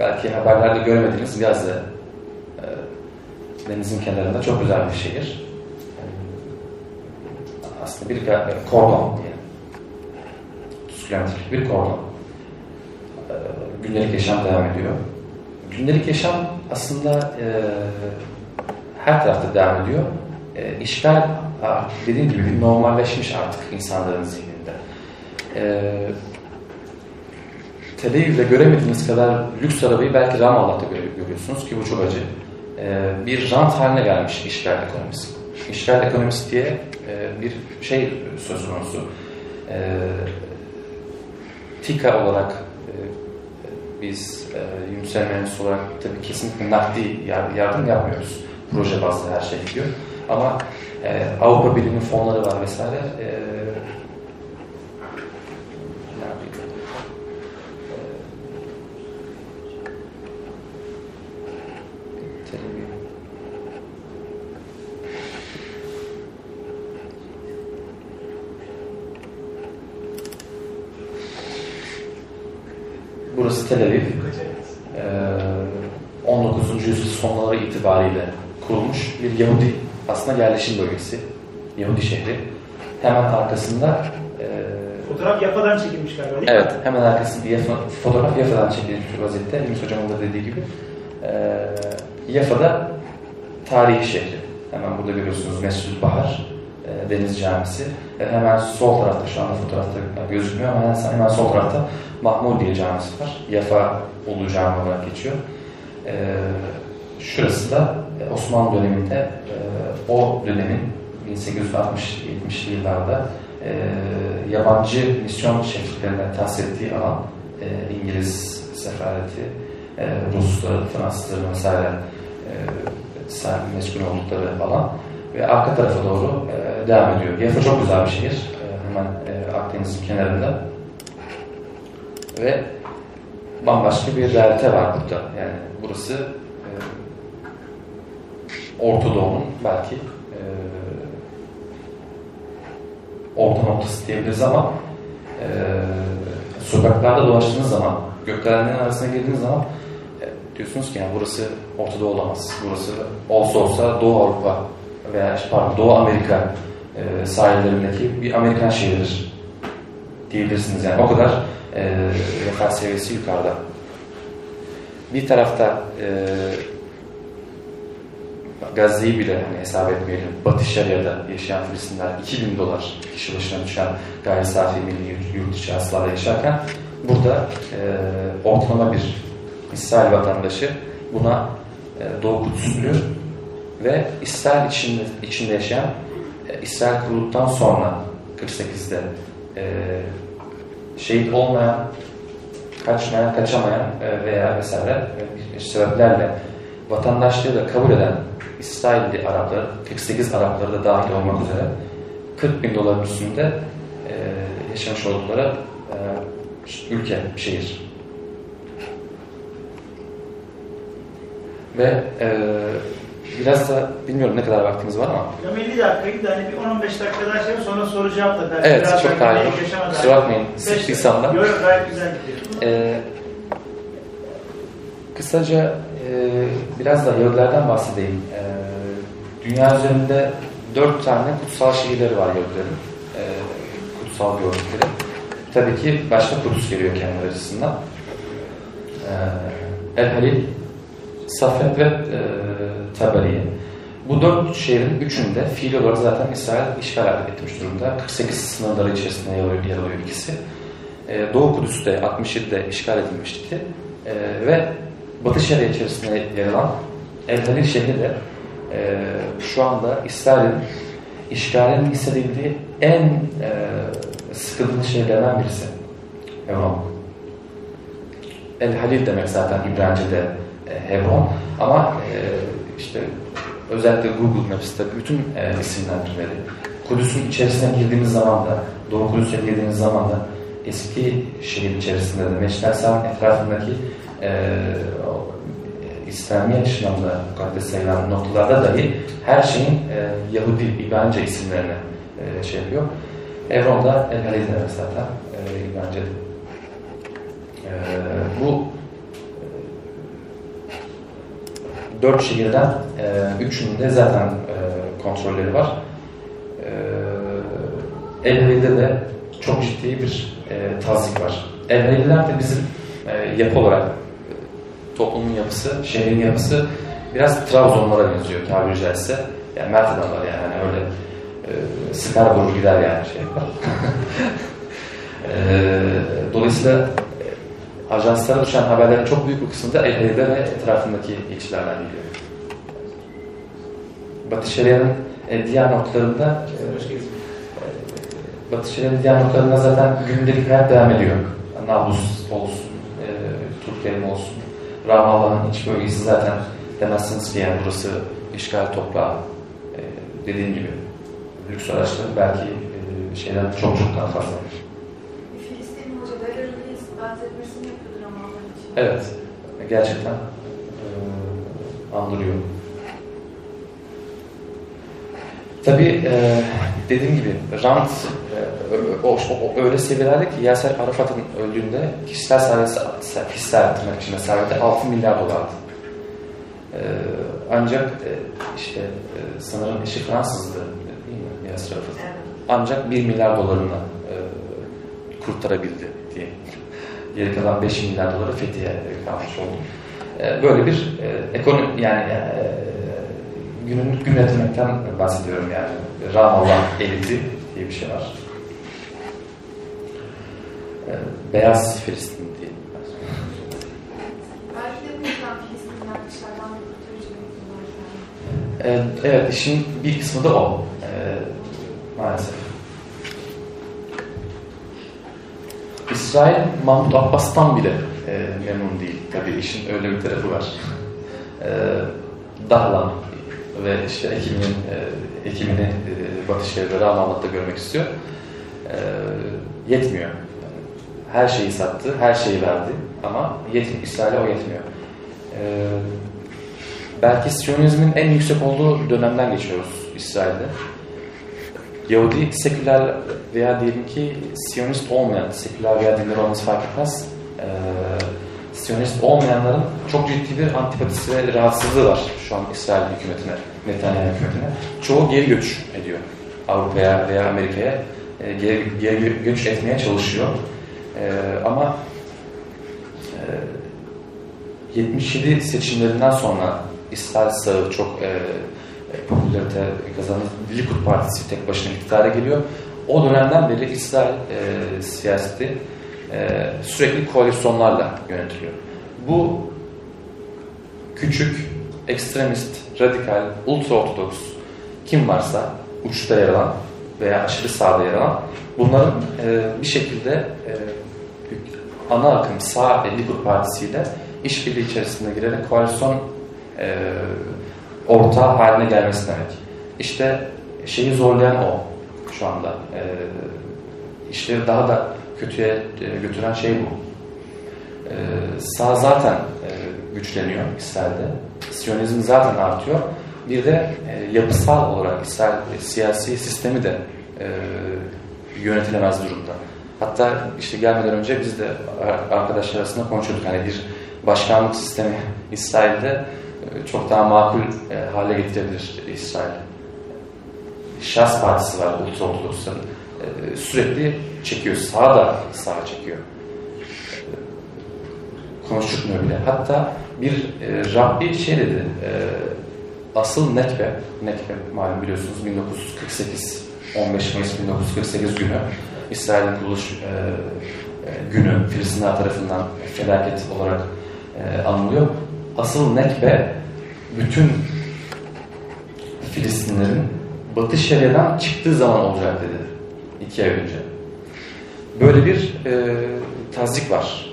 belki haberlerde görmediğiniz Gazze e, denizin kenarında çok güzel bir şehir. Aslında bir kordon diye. 30 kilometrelik bir kordon. E, gündelik yaşam devam ediyor. Gündelik yaşam aslında e, her tarafta devam ediyor. E, dediğim gibi normalleşmiş artık insanların zihninde. E, Aviv'de göremediğiniz kadar lüks arabayı belki Ramallah'ta görüyorsunuz ki bu çok acı. E, bir rant haline gelmiş işgal ekonomisi. İşgal ekonomisi diye e, bir şey söz konusu. E, TİKA olarak e, biz e, Yunusel Mühendisi olarak tabii kesinlikle nakdi yardım yapmıyoruz. Proje bazlı her şey gidiyor. Ama e, Avrupa Birliği'nin fonları var vesaire. E, Burası Tel Aviv. Ee, 19. yüzyıl sonları itibariyle kurulmuş bir Yahudi aslında yerleşim bölgesi. Yahudi şehri. Hemen arkasında e, Fotoğraf Yafa'dan çekilmiş galiba değil mi? Evet, hemen arkasında Yafa, fotoğraf Yafa'dan çekilmiş bir vaziyette. Yunus Hocam'ın da dediği gibi. E, Yafa'da tarihi şehri. Hemen burada görüyorsunuz Mescid Bahar, e, Deniz Camisi. Hemen sol tarafta, şu anda fotoğrafta gözükmüyor ama hemen, hemen sol tarafta Mahmudiye Camisi var. Yafa Ulu Cami olarak geçiyor. E, şurası da e, Osmanlı döneminde o dönemin 1860-70'li yıllarda yabancı misyon şefliklerine tahsis ettiği alan İngiliz sefareti, e, Rusları, Fransızları vesaire e, oldukları alan ve arka tarafa doğru e, devam ediyor. Yafa çok güzel bir şehir. E, hemen e, Akdeniz'in kenarında. Ve bambaşka bir realite var burada. Yani burası e, Orta Doğu'nun belki e, orta noktası diyebiliriz ama e, sokaklarda dolaştığınız zaman, gökdelenlerin arasına girdiğiniz zaman e, diyorsunuz ki yani burası Orta Doğu olamaz. Burası olsa olsa Doğu Avrupa veya pardon Doğu Amerika e, sahillerindeki bir Amerikan şehridir diyebilirsiniz yani. O kadar e, refah seviyesi yukarıda. Bir tarafta e, Gazze'yi bile hani hesap etmeyelim. Batı Şeria'da yaşayan Filistinler 2000 dolar kişi başına düşen gayri safi milli yurt, içi hasılarla yaşarken burada e, ortalama bir İsrail vatandaşı buna e, Doğu Kudüs'lü ve İsrail içinde, içinde yaşayan İsrail kurulduktan sonra 48'de e, şehit olmayan, kaçmayan, kaçamayan e, veya vesaire e, sebeplerle vatandaşlığı da kabul eden İsrailli Arapları, 48 Arapları da dahil olmak üzere 40 bin doların üstünde e, yaşamış oldukları e, ülke, şehir. Ve e, biraz da bilmiyorum ne kadar vaktimiz var ama Hocam 50 dakikaydı da hani bir 10-15 dakika daha şey sonra soru cevap da belki Evet, biraz çok daha iyi. Kusura bakmayın, sıktıysam da. Yok gayet güzel gidiyor. Ee, kısaca e, biraz da Yahudilerden bahsedeyim. Ee, dünya üzerinde dört tane kutsal şehirleri var Yahudilerin. Ee, kutsal gördükleri. Tabii ki başta Kudüs geliyor kendileri açısından. Ee, El Halil, Safed ve e, Tabariye. Bu dört şehrin üçünde fiil olarak zaten İsrail işgal etmiş durumda. 48 sınırları içerisinde yer alıyor, yer alıyor ikisi. Ee, Doğu Kudüs'te 67'de işgal edilmişti. Ee, ve Batı Şeria içerisinde yer alan El Halil şehri de e, şu anda İsrail'in işgalinin hissedildiği en e, sıkıntılı şehirlerden birisi. Hebron. El Halil demek zaten İbranice'de e, Hebron ama e, işte özellikle Google Maps'te bütün e, isimlendirmeleri Kudüs'ün içerisine girdiğimiz zaman da Doğu Kudüs'e girdiğimiz zaman da eski şehir içerisinde de Meşler Sam etrafındaki e, e, İslami yaşamda mukaddes sayılan noktalarda dahi her şeyin e, Yahudi, İbranice isimlerini e, şey yapıyor. Evron'da El Halil demek zaten e, İbranice. E, bu e, dört şehirden e, üçünde zaten e, kontrolleri var. E, El Halil'de de çok ciddi bir e, tazik var. El Haliller de bizim e, yapı olarak e, toplumun yapısı, şehrin yapısı biraz Trabzonlara benziyor tabiri caizse. Yani mert adamlar yani hani öyle e, sıkar vurur gider yani şey yapar. *laughs* e, dolayısıyla ajanslara düşen haberlerin çok büyük bir kısmı da ve etrafındaki ilçelerden geliyor. Batı Şeria'nın e, diğer noktalarında e, Batı Şeria'nın diğer noktalarında zaten gündelik hayat devam ediyor. Nablus olsun, e, Türkiye'nin olsun, Ramallah'ın iç bölgesi zaten demezsiniz ki yani burası işgal toprağı. E, dediğim gibi lüks araçların belki e, şeyden çok çok daha fazla. Evet, gerçekten e, andırıyor. Tabii e, dediğim gibi rant e, o, o, öyle seviyelerde ki Yasser Arafat'ın öldüğünde kişisel serveti, kişisel tırnak içinde serveti 6 milyar dolardı. E, ancak e, işte e, sanırım eşi Fransızdı değil mi Yasser Arafat? Ancak 1 milyar dolarını e, kurtarabildi. Geri kalan 5 milyar doları Fethiye kalmış oldu. E, böyle bir e, ekonomi yani e, günün gün yönetmekten bahsediyorum yani. Ramallah eliti diye bir şey var. E, beyaz Filistin diye. E, evet işin bir kısmı da o. E, maalesef. İsrail Mahmut Abbas'tan bile e, memnun değil. Tabii işin öyle bir tarafı var. E, Dahlan ve işte ekiminin e, ekimini e, Batı Şehir'de Ramallah'ta görmek istiyor. E, yetmiyor. Her şeyi sattı, her şeyi verdi ama yetmiyor. İsrail'e o yetmiyor. E, belki Siyonizmin en yüksek olduğu dönemden geçiyoruz İsrail'de. Yahudi seküler veya diyelim ki Siyonist olmayan, seküler veya dinler olması fark etmez. Ee, Siyonist olmayanların çok ciddi bir antipatisi ve rahatsızlığı var şu an İsrail hükümetine, Netanyahu hükümetine. Çoğu geri göç ediyor Avrupa'ya veya Amerika'ya. E, geri, geri göç etmeye çalışıyor. E, ama e, 77 seçimlerinden sonra İsrail sağı çok e, e, popülarite kazanır. Likud Partisi tek başına iktidara geliyor. O dönemden beri İsrail e, siyaseti e, sürekli koalisyonlarla yönetiliyor. Bu küçük, ekstremist, radikal, ultra-ortodoks kim varsa uçta yer alan veya aşırı sağda yer alan bunların e, bir şekilde e, ana akım sağ ve Likud Partisi ile işbirliği içerisinde girerek koalisyon e, ortağı haline gelmesi demek. İşte şeyi zorlayan o şu anda. E, işleri daha da kötüye e, götüren şey bu. E, sağ zaten e, güçleniyor İsrail'de. Siyonizm zaten artıyor. Bir de e, yapısal olarak İsrail e, siyasi sistemi de e, yönetilemez durumda. Hatta işte gelmeden önce biz de arkadaşlar arasında konuşuyorduk. Hani bir başkanlık sistemi İsrail'de çok daha makul e, hale getirebilir İsrail. Şahs Partisi var Ultra Ortodoksların. E, sürekli çekiyor. Sağa da sağa çekiyor. Konuşturmuyor bile. Hatta bir e, Rabbi şey dedi. E, asıl Nekbe, Nekbe malum biliyorsunuz 1948 15 Mayıs 1948 günü İsrail'in kuruluş e, e, günü Filistinler tarafından felaket olarak e, anılıyor. Asıl Nekbe bütün Filistinlerin Batı Şeria'dan çıktığı zaman olacak dedi. iki ay önce. Böyle bir e, tazik var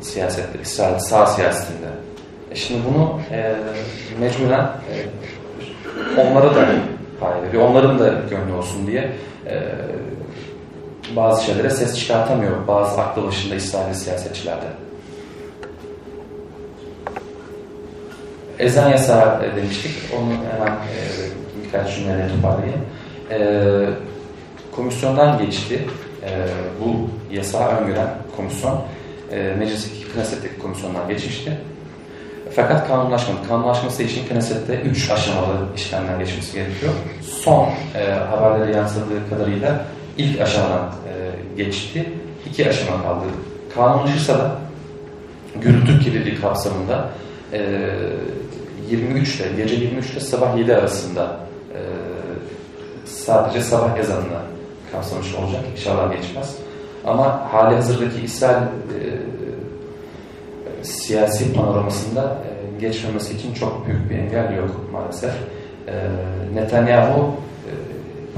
siyasette, İsrail sağ siyasetinde. E şimdi bunu e, mecburen e, onlara da pay veriyor. Onların da gönlü olsun diye e, bazı şeylere ses çıkartamıyor bazı aklı başında İsrail siyasetçilerde. Ezan yasağı demiştik. Onu hemen e, birkaç cümleyle toparlayayım. E, komisyondan geçti. E, bu yasağı öngören komisyon e, meclisteki Knesset'teki komisyondan geçmişti. Fakat kanunlaşmadı. Kanunlaşması için Knesset'te üç aşamalı işlemden geçmesi gerekiyor. Son e, haberlere yansıdığı kadarıyla ilk aşamadan e, geçti. İki aşama kaldı. Kanunlaşırsa da gürültü kirliliği kapsamında e, 23 ile gece 23 ile sabah 7 arasında e, sadece sabah ezanına kapsamış olacak. İnşallah geçmez. Ama hali hazırdaki İsrail e, siyasi panoramasında e, geçmemesi için çok büyük bir engel yok maalesef. E, Netanyahu e,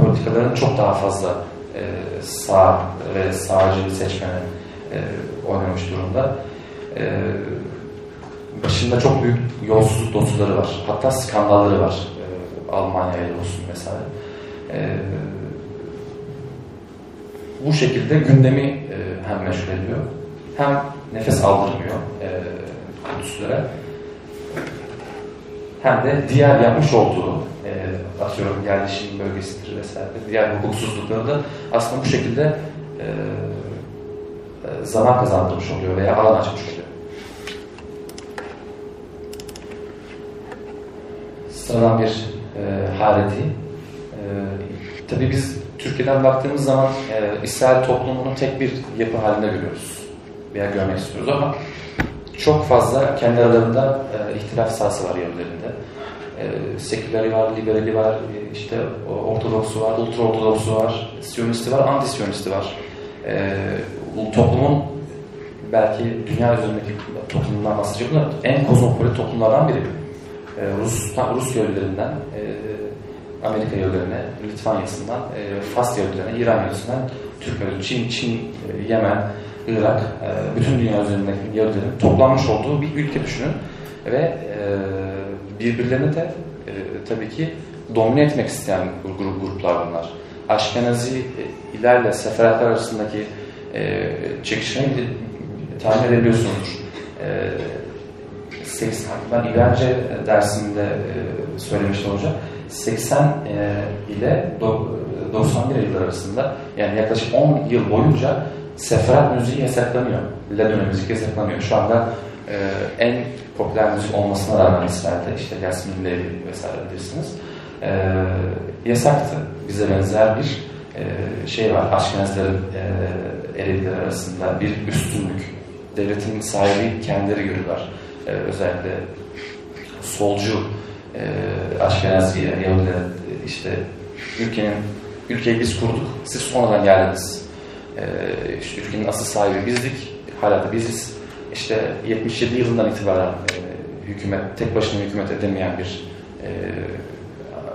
politikaların çok daha fazla e, sağ ve sağcı seçmene e, oynamış durumda. E, başında çok büyük yolsuzluk dosyaları var. Hatta skandalları var. E, Almanya ile olsun vesaire. E, bu şekilde gündemi e, hem meşgul ediyor hem nefes aldırmıyor e, Kudüslere hem de diğer yapmış olduğu e, atıyorum yerleşim bölgesidir vesaire diğer hukuksuzlukları da aslında bu şekilde e, e, zaman kazandırmış oluyor veya alan açmış oluyor. Sıradan bir e, hareti. E, tabii biz Türkiye'den baktığımız zaman e, İsrail toplumunu tek bir yapı halinde görüyoruz veya görmek istiyoruz ama çok fazla kendi aralarında e, ihtilaf sahası var Yahudilerinde. E, seküleri var, liberali var, e, işte ortodoksu var, ultra ortodoksu var, siyonisti var, anti-siyonisti var. E, toplumun belki dünya üzerindeki toplumdan bahsedecek bunlar en kozmopolit toplumlardan biri. E, Rus, Rus Yahudilerinden e, Amerika Yahudilerine, Litvanya'sından, e, Fas Yahudilerine, İran Yahudilerinden, Türk Yahudi, Çin, Çin, Yemen, Irak, bütün dünya üzerindeki Yahudilerin toplanmış olduğu bir ülke düşünün. Ve birbirlerini de tabii ki domine etmek isteyen grup, gruplar bunlar. Aşkenazi ilerle seferatlar arasındaki çekişmeyi tahmin edebiliyorsunuzdur. Ben İbranice dersinde söylemiştim hocam. 80 ile 91 yıllar arasında yani yaklaşık 10 yıl boyunca seferat müziği yasaklanıyor. Ladino müzik yasaklanıyor. Şu anda e, en popüler müzik olmasına rağmen İsrail'de işte Yasmin Levi vesaire bilirsiniz. E, yasaktı. Bize benzer bir e, şey var. Aşkenazların e, Ereviler arasında bir üstünlük. Devletin sahibi kendileri görürler. E, özellikle solcu e, Aşkenazi Yahudiler e, işte ülkenin ülkeyi biz kurduk, siz sonradan geldiniz. E, işte ülkenin asıl sahibi bizdik, hala da biziz. İşte 77 yılından itibaren e, hükümet, tek başına hükümet edemeyen bir e,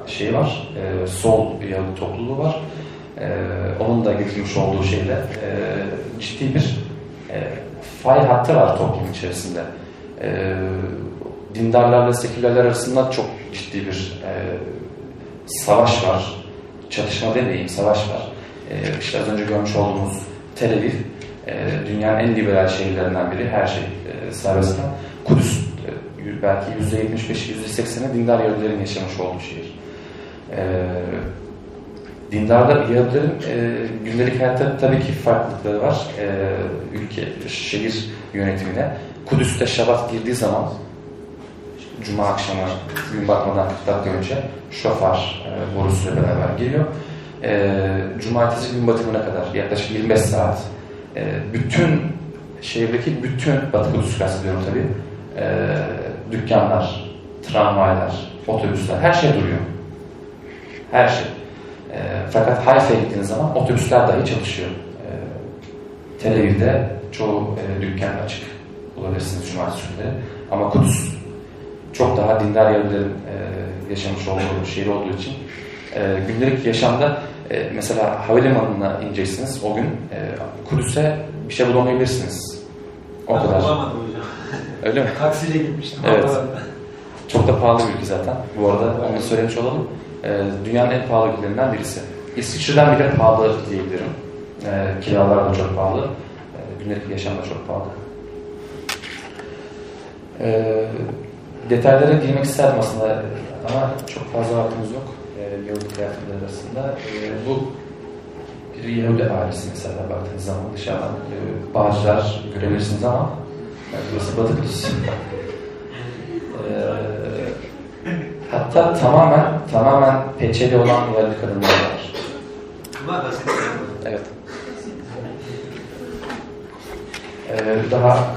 şey var, e, sol Yahudi topluluğu var. E, onun da getirmiş olduğu şeyle e, ciddi bir e, fay hattı var toplum içerisinde. E, dindarlarla sekülerler arasında çok ciddi bir e, savaş var. Çatışma demeyeyim, savaş var. E, işte az önce görmüş olduğumuz Tel Aviv, e, dünyanın en liberal şehirlerinden biri. Her şey e, serbestten. Kudüs, e, belki %75'i, %80'i dindar Yahudilerin yaşamış olduğu şehir. E, dindarlar Yahudilerin e, gündelik hayatta tabii ki farklılıkları var. E, ülke, şehir yönetimine. Kudüs'te Şabat girdiği zaman Cuma akşamı gün batmadan 40 dakika önce şofar e, borusuyla beraber geliyor. E, Cumartesi gün batımına kadar yaklaşık 25 saat e, bütün şehirdeki bütün Batı Kudüs'ü kastediyorum tabii. E, dükkanlar, tramvaylar, otobüsler her şey duruyor. Her şey. E, fakat Hayfa'ya gittiğiniz zaman otobüsler dahi çalışıyor. E, Tel Aviv'de çoğu e, dükkan açık bulabilirsiniz cumartesi günleri. Ama Kudüs çok daha dindar Yahudilerin e, yaşamış olduğu şehir olduğu için e, gündelik yaşamda e, mesela havalimanına ineceksiniz o gün e, Kudüs'e bir şey bulamayabilirsiniz. O Ben kadar. Bulamadım hocam. Öyle mi? Taksiyle gitmiştim. Evet. Çok da pahalı bir ülke zaten. Bu arada onu söylemiş olalım. Ee, dünyanın en pahalı ülkelerinden birisi. İsviçre'den bile pahalı diyebilirim. Ee, kiralar da çok pahalı. Ee, gündelik yaşam da çok pahalı. Ee, detaylara girmek isterdim aslında ama çok fazla vaktimiz yok. Ee, Yahudi kıyafetleri arasında. Ee, bu bir Yahudi ailesi mesela baktığınız zaman dışarıdan e, bağcılar görebilirsiniz ama yani burası Batı Kudüs. Hatta tamamen tamamen peçeli olan Yahudi kadınlar var. Evet. Ee, daha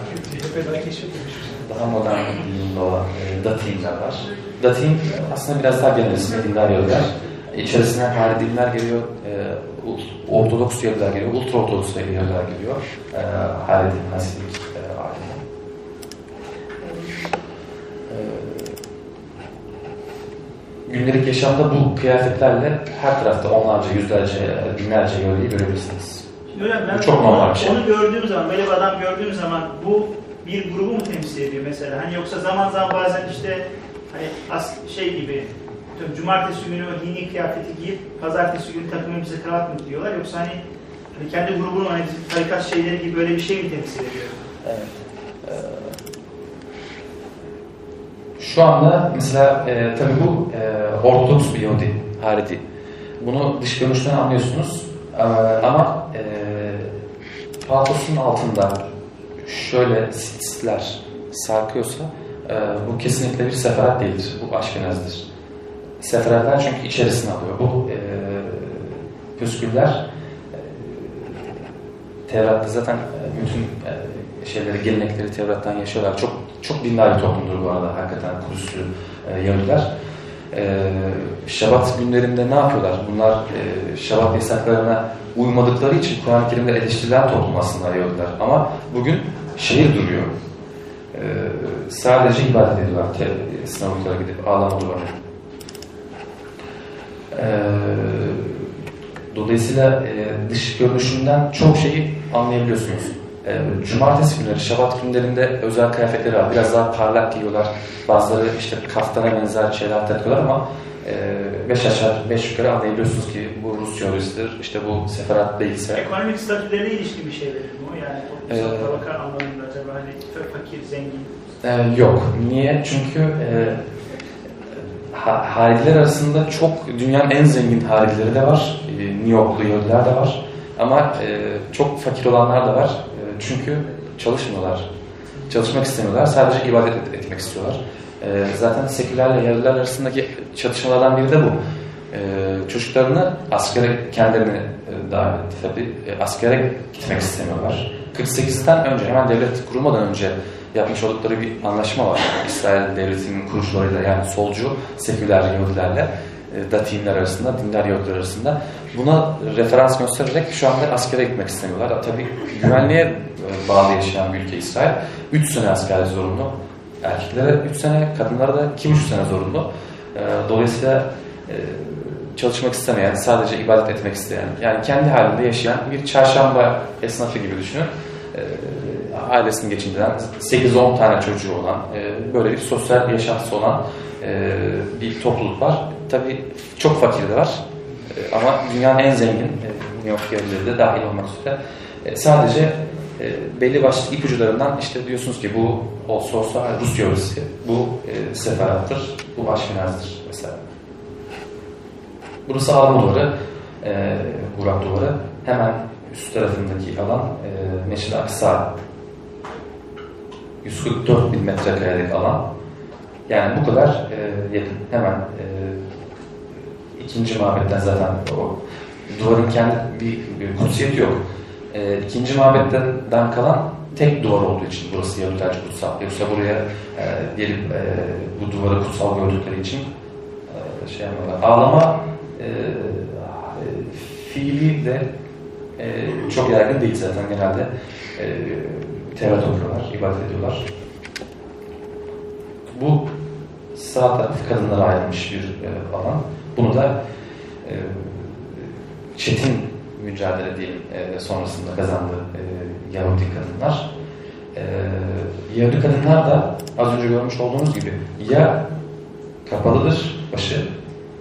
daha modern giyimde olan e, var. Datin aslında biraz daha genel dindar Yahudiler. İçerisine Haridinler geliyor, e, Ortodoks Yahudiler geliyor, Ultra Ortodoks Yahudiler geliyor. E, Haridin, Hasidik e, ailesi. Ee, gündelik yaşamda bu kıyafetlerle her tarafta onlarca, yüzlerce, binlerce Yahudi'yi görebilirsiniz. Şimdi hocam ben Bu çok normal bir şey. Onu gördüğüm zaman, böyle bir adam gördüğüm zaman bu bir grubu mu temsil ediyor mesela? Hani yoksa zaman zaman bazen işte hani as şey gibi cumartesi günü o dini kıyafeti giyip pazartesi günü takım elbise kravat mı giyiyorlar yoksa hani, hani kendi grubunun hani tarikat şeyleri gibi böyle bir şey mi temsil ediyor? Evet. Ee, Şu anda mesela e, tabii bu e, Ortodoks bir Yahudi, Haridi. Bunu dış görünüşten anlıyorsunuz. E, ama e, paltosunun altında şöyle sitler sarkıyorsa e, bu kesinlikle bir seferat değildir. Bu aşkenazdır. Seferatlar çünkü içerisine alıyor. Bu e, püsküller e, Tevrat'ta zaten e, bütün e, şeyleri, gelenekleri Tevrat'tan yaşıyorlar. Çok çok dindar bir toplumdur bu arada hakikaten Kudüs'lü e, Yahudiler. E, Şabat günlerinde ne yapıyorlar? Bunlar e, Şabat yasaklarına uymadıkları için Kur'an-ı Kerim'de eleştirilen toplum aslında Yahudiler. Ama bugün şehir duruyor. E, sadece ibadet ediyorlar. Sinagoglara gidip ağlamadılar. E, Dolayısıyla e, dış görünüşünden çok şeyi anlayabiliyorsunuz. E, cumartesi günleri, şabat günlerinde özel kıyafetleri var. Biraz daha parlak giyiyorlar. Bazıları işte kaftana benzer şeyler takıyorlar ama e, beş aşağı beş yukarı anlayabiliyorsunuz ki bu Rus Yahudisidir, işte bu seferat değilse. Ekonomik statülerine ilişkin bir şey verir mi o? Yani toplumsal Ee, tabaka anlamında acaba hani fa- fakir, zengin. E, yok. Niye? Çünkü e, ha- Haridiler arasında çok dünyanın en zengin Haridileri de var. E, New Yorklu Yahudiler de var. Ama e, çok fakir olanlar da var. Çünkü çalışmıyorlar. Çalışmak istemiyorlar. Sadece ibadet et- etmek istiyorlar. E, zaten sekülerle Yahudiler arasındaki çatışmalardan biri de bu. E, çocuklarını askere kendilerini e, davet tabii. E, askere gitmek istemiyorlar. 48'den önce hemen devlet kurulmadan önce yapmış oldukları bir anlaşma var. İsrail devletinin kurucularıyla yani solcu seküler Yahudilerle e, Datinler arasında, dindar Yahudiler arasında buna referans göstererek şu anda askere gitmek istemiyorlar. Tabii güvenliğe e, bağlı yaşayan bir ülke İsrail. 3 sene askerlik zorunlu. Erkeklere 3 sene, kadınlara da 2,5 sene zorunlu. E, Dolayısıyla e, çalışmak istemeyen, sadece ibadet etmek isteyen, yani kendi halinde yaşayan bir çarşamba esnafı gibi düşünün. Ailesini geçindiren, 8-10 tane çocuğu olan, böyle bir sosyal yaşantısı olan bir topluluk var. Tabii çok fakir de var. E, ama dünyanın en zengin, e, New York yerleri de dahil olmak üzere. E, sadece e, belli başlı ipuçlarından işte diyorsunuz ki bu olsa olsa Rus yöresi, bu e, seferattır, bu Aşkenaz'dır mesela. Burası Arma duvarı, e, Burak duvarı. Hemen üst tarafındaki alan e, Meşri Aksa 144 bin metrekarelik alan. Yani bu kadar e, yakın. Hemen ikinci mabetten zaten o duvarın kendi bir, bir kutsiyeti yok. E, ikinci mabetten kalan tek duvar olduğu için burası Yahudilerce kutsal. Yoksa buraya e, gelip e, bu duvarı kutsal gördükleri için e, şey yapıyorlar. Ağlama e, fiili de e, çok yaygın değil zaten genelde. E, Tevrat okuyorlar, ibadet ediyorlar. Bu sağ taraf kadınlara ayrılmış bir e, alan. Bunu da e, çetin mücadele diyelim e, sonrasında kazandı e, Yahudi kadınlar. E, Yahudi kadınlar da az önce görmüş olduğunuz gibi ya kapalıdır başı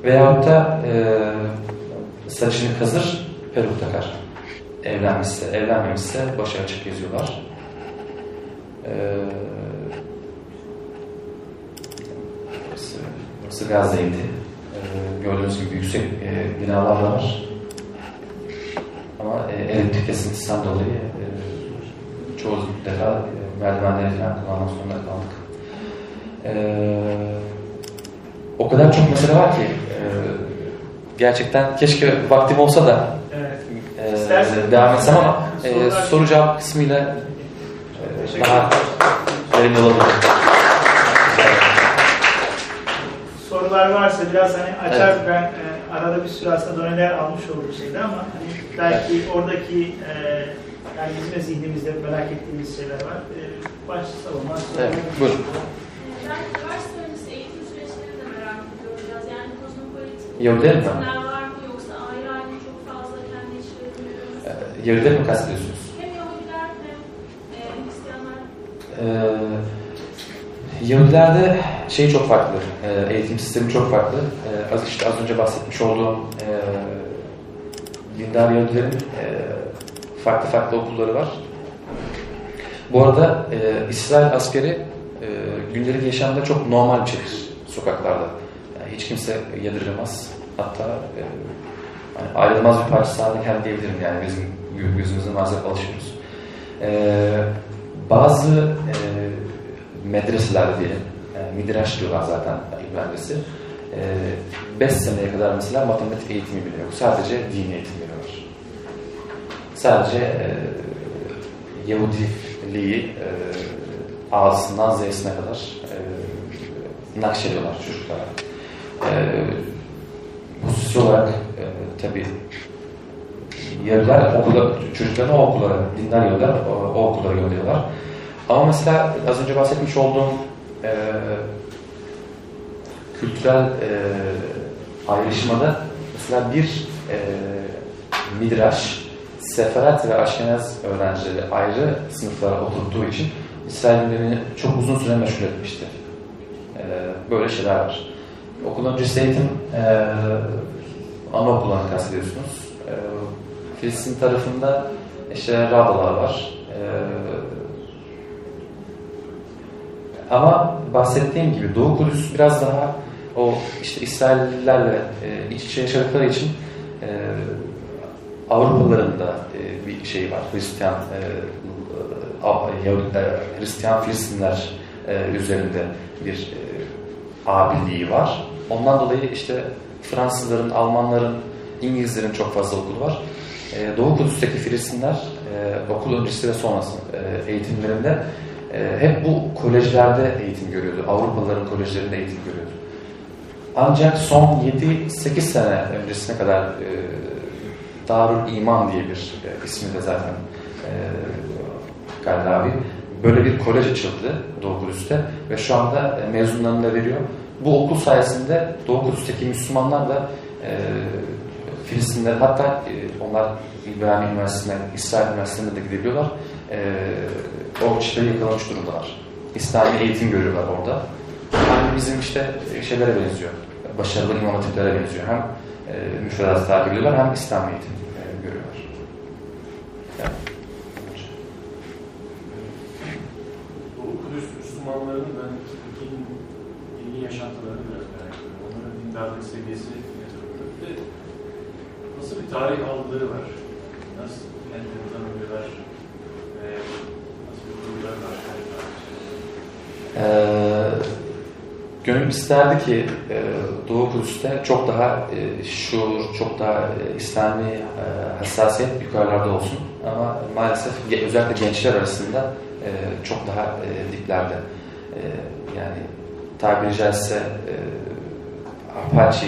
veyahut da e, saçını kazır, peruk takar. Evlenmişse, evlenmemişse başı açık geziyorlar. Ee, burası, burası Gazze'ydi. Gördüğünüz gibi yüksek e, binalar da var. Ama e, elektrik kesintisinden dolayı e, çoğu defa e, merdivenleri falan kullanmak zorunda kaldık. Ee, o kadar çok mesele var ki e, gerçekten keşke vaktim olsa da Evet. e, İstersen- devam etsem ama e, soru cevap kısmıyla e, daha verimli olabilir. Sorular varsa biraz hani açar ben e, arada bir sürü aslında doneler almış oldum şeyde ama hani belki oradaki e, yani bizim de zihnimizde merak ettiğimiz şeyler var. E, başlasa olmaz. Evet, buyurun. Ben üniversite öncesi eğitim süreçlerini de merak ediyorum biraz. Yani kozmopolitik mi? eğitimler var mı yoksa ayrı ayrı çok fazla kendi içlerinde E, Yahudileri mi kastediyorsunuz? hem Yahudiler hem e, Hristiyanlar Ee, Yahudilerde şey çok farklı, e, eğitim sistemi çok farklı. E, az işte az önce bahsetmiş olduğum e, dindar Yahudilerin e, farklı farklı okulları var. Bu arada e, İsrail askeri e, gündelik yaşamda çok normal bir sokaklarda. Yani hiç kimse yadırgamaz. Hatta hani ayrılmaz bir parçası haline geldi diyebilirim yani bizim gözümüzün maalesef alışıyoruz. Bazı e, medreselerde diyelim, e, midrash diyorlar zaten İbranice'si. 5 seneye kadar mesela matematik eğitimi bile yok. Sadece dini eğitim veriyorlar. Sadece e, Yahudiliği e, A'sından Z'sine kadar e, nakşediyorlar çocuklara. E, hususi olarak e, tabii Yahudiler okula, çocuklarını o okullara, dindar Yahudiler o, o okullara gönderiyorlar. Ama mesela az önce bahsetmiş olduğum e, kültürel e, ayrışmada mesela bir e, midrash, seferat ve aşkenaz öğrencileri ayrı sınıflara oturttuğu için İsrail çok uzun süre meşgul etmişti. E, böyle şeyler var. Okul öncesi eğitim e, anaokullarını kastediyorsunuz. E, Filistin tarafında işte Rabbalar var. E, ama bahsettiğim gibi Doğu Kudüs biraz daha o işte İsraillilerle e, iç içe yaşadıkları için e, Avrupalıların da e, bir şey var. Hristiyan e, e, Yahudiler, Hristiyan Filistinler e, üzerinde bir e, abiliği var. Ondan dolayı işte Fransızların, Almanların, İngilizlerin çok fazla okulu var. E, Doğu Kudüs'teki Filistinler e, okul öncesi ve sonrası e, eğitimlerinde e, hep bu kolejlerde eğitim görüyordu. Avrupalıların kolejlerinde eğitim görüyordu. Ancak son 7-8 sene öncesine kadar e, Darül İman diye bir e, ismi de zaten e, Gallavi. Böyle bir kolej açıldı Doğu Kudüs'te ve şu anda e, mezunlarını da veriyor. Bu okul sayesinde Doğu Kudüs'teki Müslümanlar da e, Filistinler hatta e, onlar İbrahim Üniversitesi'ne, İsrail Üniversitesi'ne de gidebiliyorlar. E, o çıtayı yakalamış durumdalar. İslami eğitim görüyorlar orada. Yani bizim işte şeylere benziyor. Başarılı imam hatiplere benziyor. Hem e, müfredatı takip ediyorlar hem İslami eğitim e, görüyorlar. Yani. Kudüs Müslümanlarının ben dini, dini yaşantılarını biraz merak ediyorum. Onların dindarlık seviyesi ne durumda? Nasıl bir tarih algıları var? Nasıl kendilerini tanımlıyorlar? Ve nasıl bir duygular var? Ee, gönül isterdi ki e, Doğu Kudüs'te çok daha e, şuur, çok daha e, İslami e, hassasiyet yukarılarda olsun. Ama maalesef özellikle gençler arasında e, çok daha e, diplerde. E, yani tabiri caizse e, Apache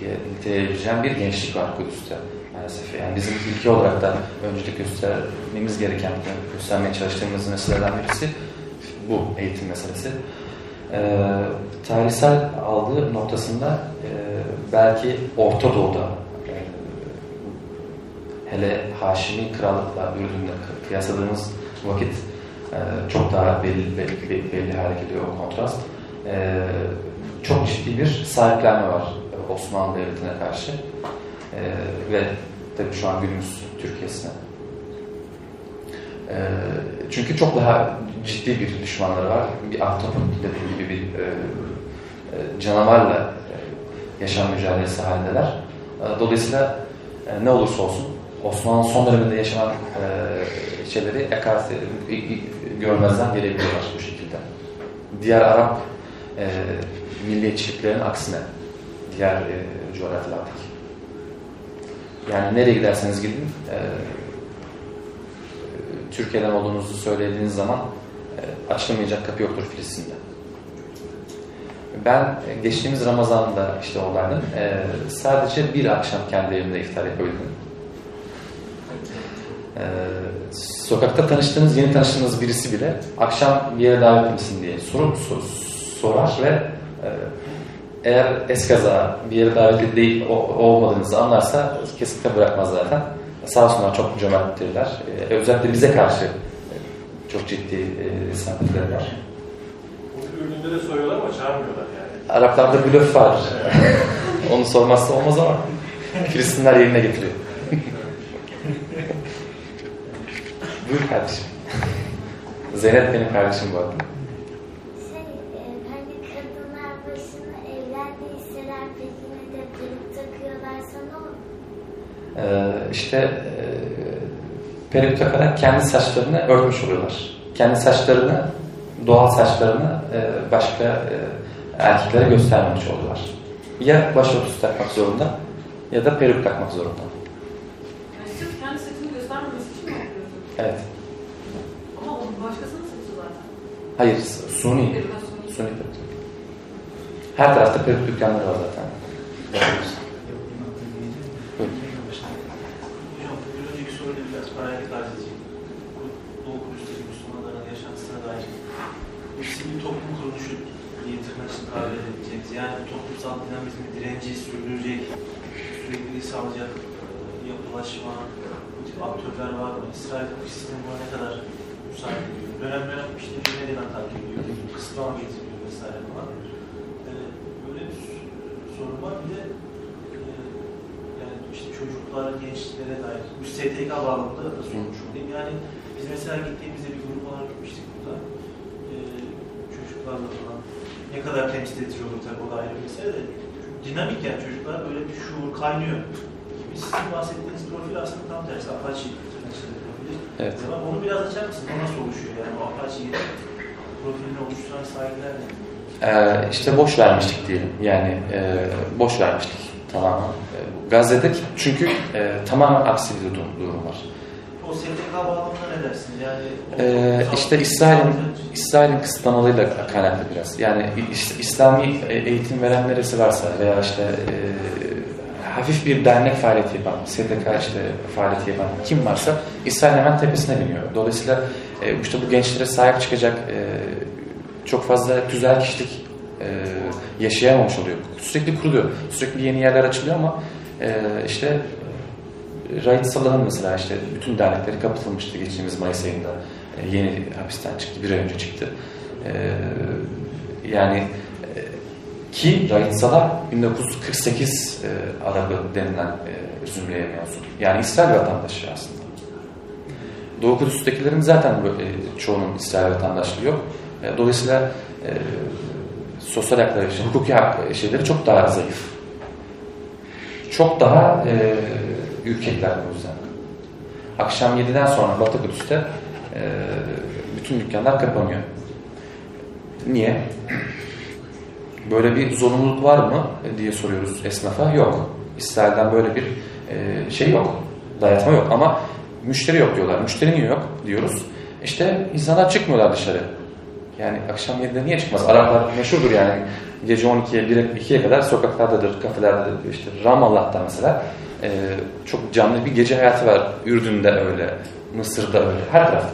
diye niteleyebileceğim bir gençlik var Kudüs'te maalesef. Yani bizim ülke olarak da öncelik göstermemiz gereken, göstermeye çalıştığımız meselelerden birisi bu eğitim meselesi. Ee, tarihsel algı noktasında e, belki Orta Doğu'da e, hele Haşimi Krallıkla Ürdün'le kıyasladığımız vakit e, çok daha belli, belli, belli, belli hale geliyor o kontrast. E, çok ciddi bir sahiplenme var Osmanlı Devleti'ne karşı e, ve tabii şu an günümüz Türkiye'sine. E, çünkü çok daha ciddi bir düşmanları var. Bir ahtapot gibi bir e, e, canavarla e, yaşam mücadelesi halindeler. E, dolayısıyla e, ne olursa olsun Osmanlı son döneminde yaşanan e, şeyleri ekart, e, görmezden gelebiliyorlar bu şekilde. Diğer Arap e, milliyetçiliklerin aksine diğer e, coğrafyalardaki. Yani nereye giderseniz gidin e, Türkiye'den olduğunuzu söylediğiniz zaman e, açılmayacak kapı yoktur Filistin'de. Ben e, geçtiğimiz Ramazan'da işte olayın e, sadece bir akşam kendi evimde iftar yapabildim. E, sokakta tanıştığınız, yeni tanıştığınız birisi bile akşam bir yere davet misin diye sorup sor, sorar ve e, eğer eskaza bir yere davetli değil o, olmadığınızı anlarsa kesinlikle bırakmaz zaten. Sağ olsunlar çok cömerttirler. Ee, özellikle bize karşı e, çok ciddi e, sempatileri var. Bunu Ürdün'de de soruyorlar ama çağırmıyorlar yani. Araplarda blöf var. *laughs* Onu sormazsa olmaz ama Filistinler yerine getiriyor. *laughs* Buyur kardeşim. *laughs* Zeynep benim kardeşim bu arada. Şey, e, hani kadınlar başını evlendiyseler peki ne de peruk takıyorlarsa ne olur? Ee, işte e, peruk takarak kendi saçlarını örtmüş oluyorlar. Kendi saçlarını, doğal saçlarını e, başka e, erkeklere göstermemiş oluyorlar. Ya başörtüsü takmak zorunda ya da peruk takmak zorunda. Yani sırf kendi saçını göstermemesi için mi yapıyorsun? Evet. Ama başkasının saçı zaten. Hayır, suni. De suni. Suni peruk. Her tarafta peruk dükkanları var zaten. *laughs* Hocam bir önceki soruyla biraz paralellik arz edeceğim. Bu Doğu Kudüs'teki Müslümanların yaşantısına dair bu sivil toplum kuruluşu diye tırnak için tabir edebileceğimiz yani toplumsal dinamizmi, direnci sürdürecek, sürekliliği sağlayacak e, yapılaşma, bu tip aktörler var mı? İsrail bu sistemi buna ne kadar müsaade ediyor? Dönem dönem işte bir medyadan takip ediyor, kısıtlama getiriyor vesaire falan. E, böyle bir sorun var. Bir de e, yani işte çocuklar, gençlere dair bu STK bağlamında da sormuş olayım. Yani biz mesela gittiğimizde bir grup olarak gitmiştik burada. Ee, çocuklarla falan. Ne kadar temsil edici olur tabii o da ayrı bir mesele de. Dinamik yani çocuklar böyle bir şuur kaynıyor. Gibi. Sizin bahsettiğiniz profil aslında tam tersi. Apache. Evet. Ama onu biraz açar mısın? O nasıl oluşuyor yani o Apache'yi profilini oluşturan sahipler ne? Ee, işte boş vermiştik diyelim. Yani e, boş vermiştik tamamen. E, Gazze'de çünkü e, tamamen aksi bir durum, durum var. o STK bağlamında ne dersiniz? Yani Ee, işte İsrail'in İsrail'in kısıtlamalarıyla kaynaklı biraz. Yani İs- İslami eğitim veren neresi varsa veya işte e, hafif bir dernek faaliyeti yapan, STK işte faaliyeti yapan kim varsa İsrail hemen tepesine biniyor. Dolayısıyla e, işte bu gençlere sahip çıkacak e, çok fazla tüzel kişilik e, yaşayamamış oluyor. Sürekli kuruluyor. Sürekli yeni yerler açılıyor ama e, işte Rahit Salah'ın mesela işte bütün dernekleri kapatılmıştı geçtiğimiz Mayıs ayında. E, yeni hapisten çıktı, bir ay önce çıktı. E, yani ki Rahit Salah 1948 e, Arabı denilen e, zümreye mensup. Yani İsrail vatandaşı aslında. Doğu Kudüs'tekilerin zaten e, çoğunun İsrail vatandaşlığı yok. E, dolayısıyla e, sosyal hakları, işte, hukuki hak şeyleri çok daha zayıf. Çok daha e, ürkekler bu yüzden. Akşam 7'den sonra Batı Kudüs'te e, bütün dükkanlar kapanıyor. Niye? Böyle bir zorunluluk var mı diye soruyoruz esnafa. Yok. İsrail'den böyle bir e, şey yok. Dayatma yok ama müşteri yok diyorlar. Müşteri niye yok diyoruz. İşte insanlar çıkmıyorlar dışarı. Yani akşam 7'de niye çıkmaz? Araplar meşhurdur yani. Gece 12'ye 1'e 2'ye kadar sokaklardadır, kafelerdedir. İşte Ramallah'ta mesela e, çok canlı bir gece hayatı var. Ürdün'de öyle, Mısır'da öyle, her tarafta.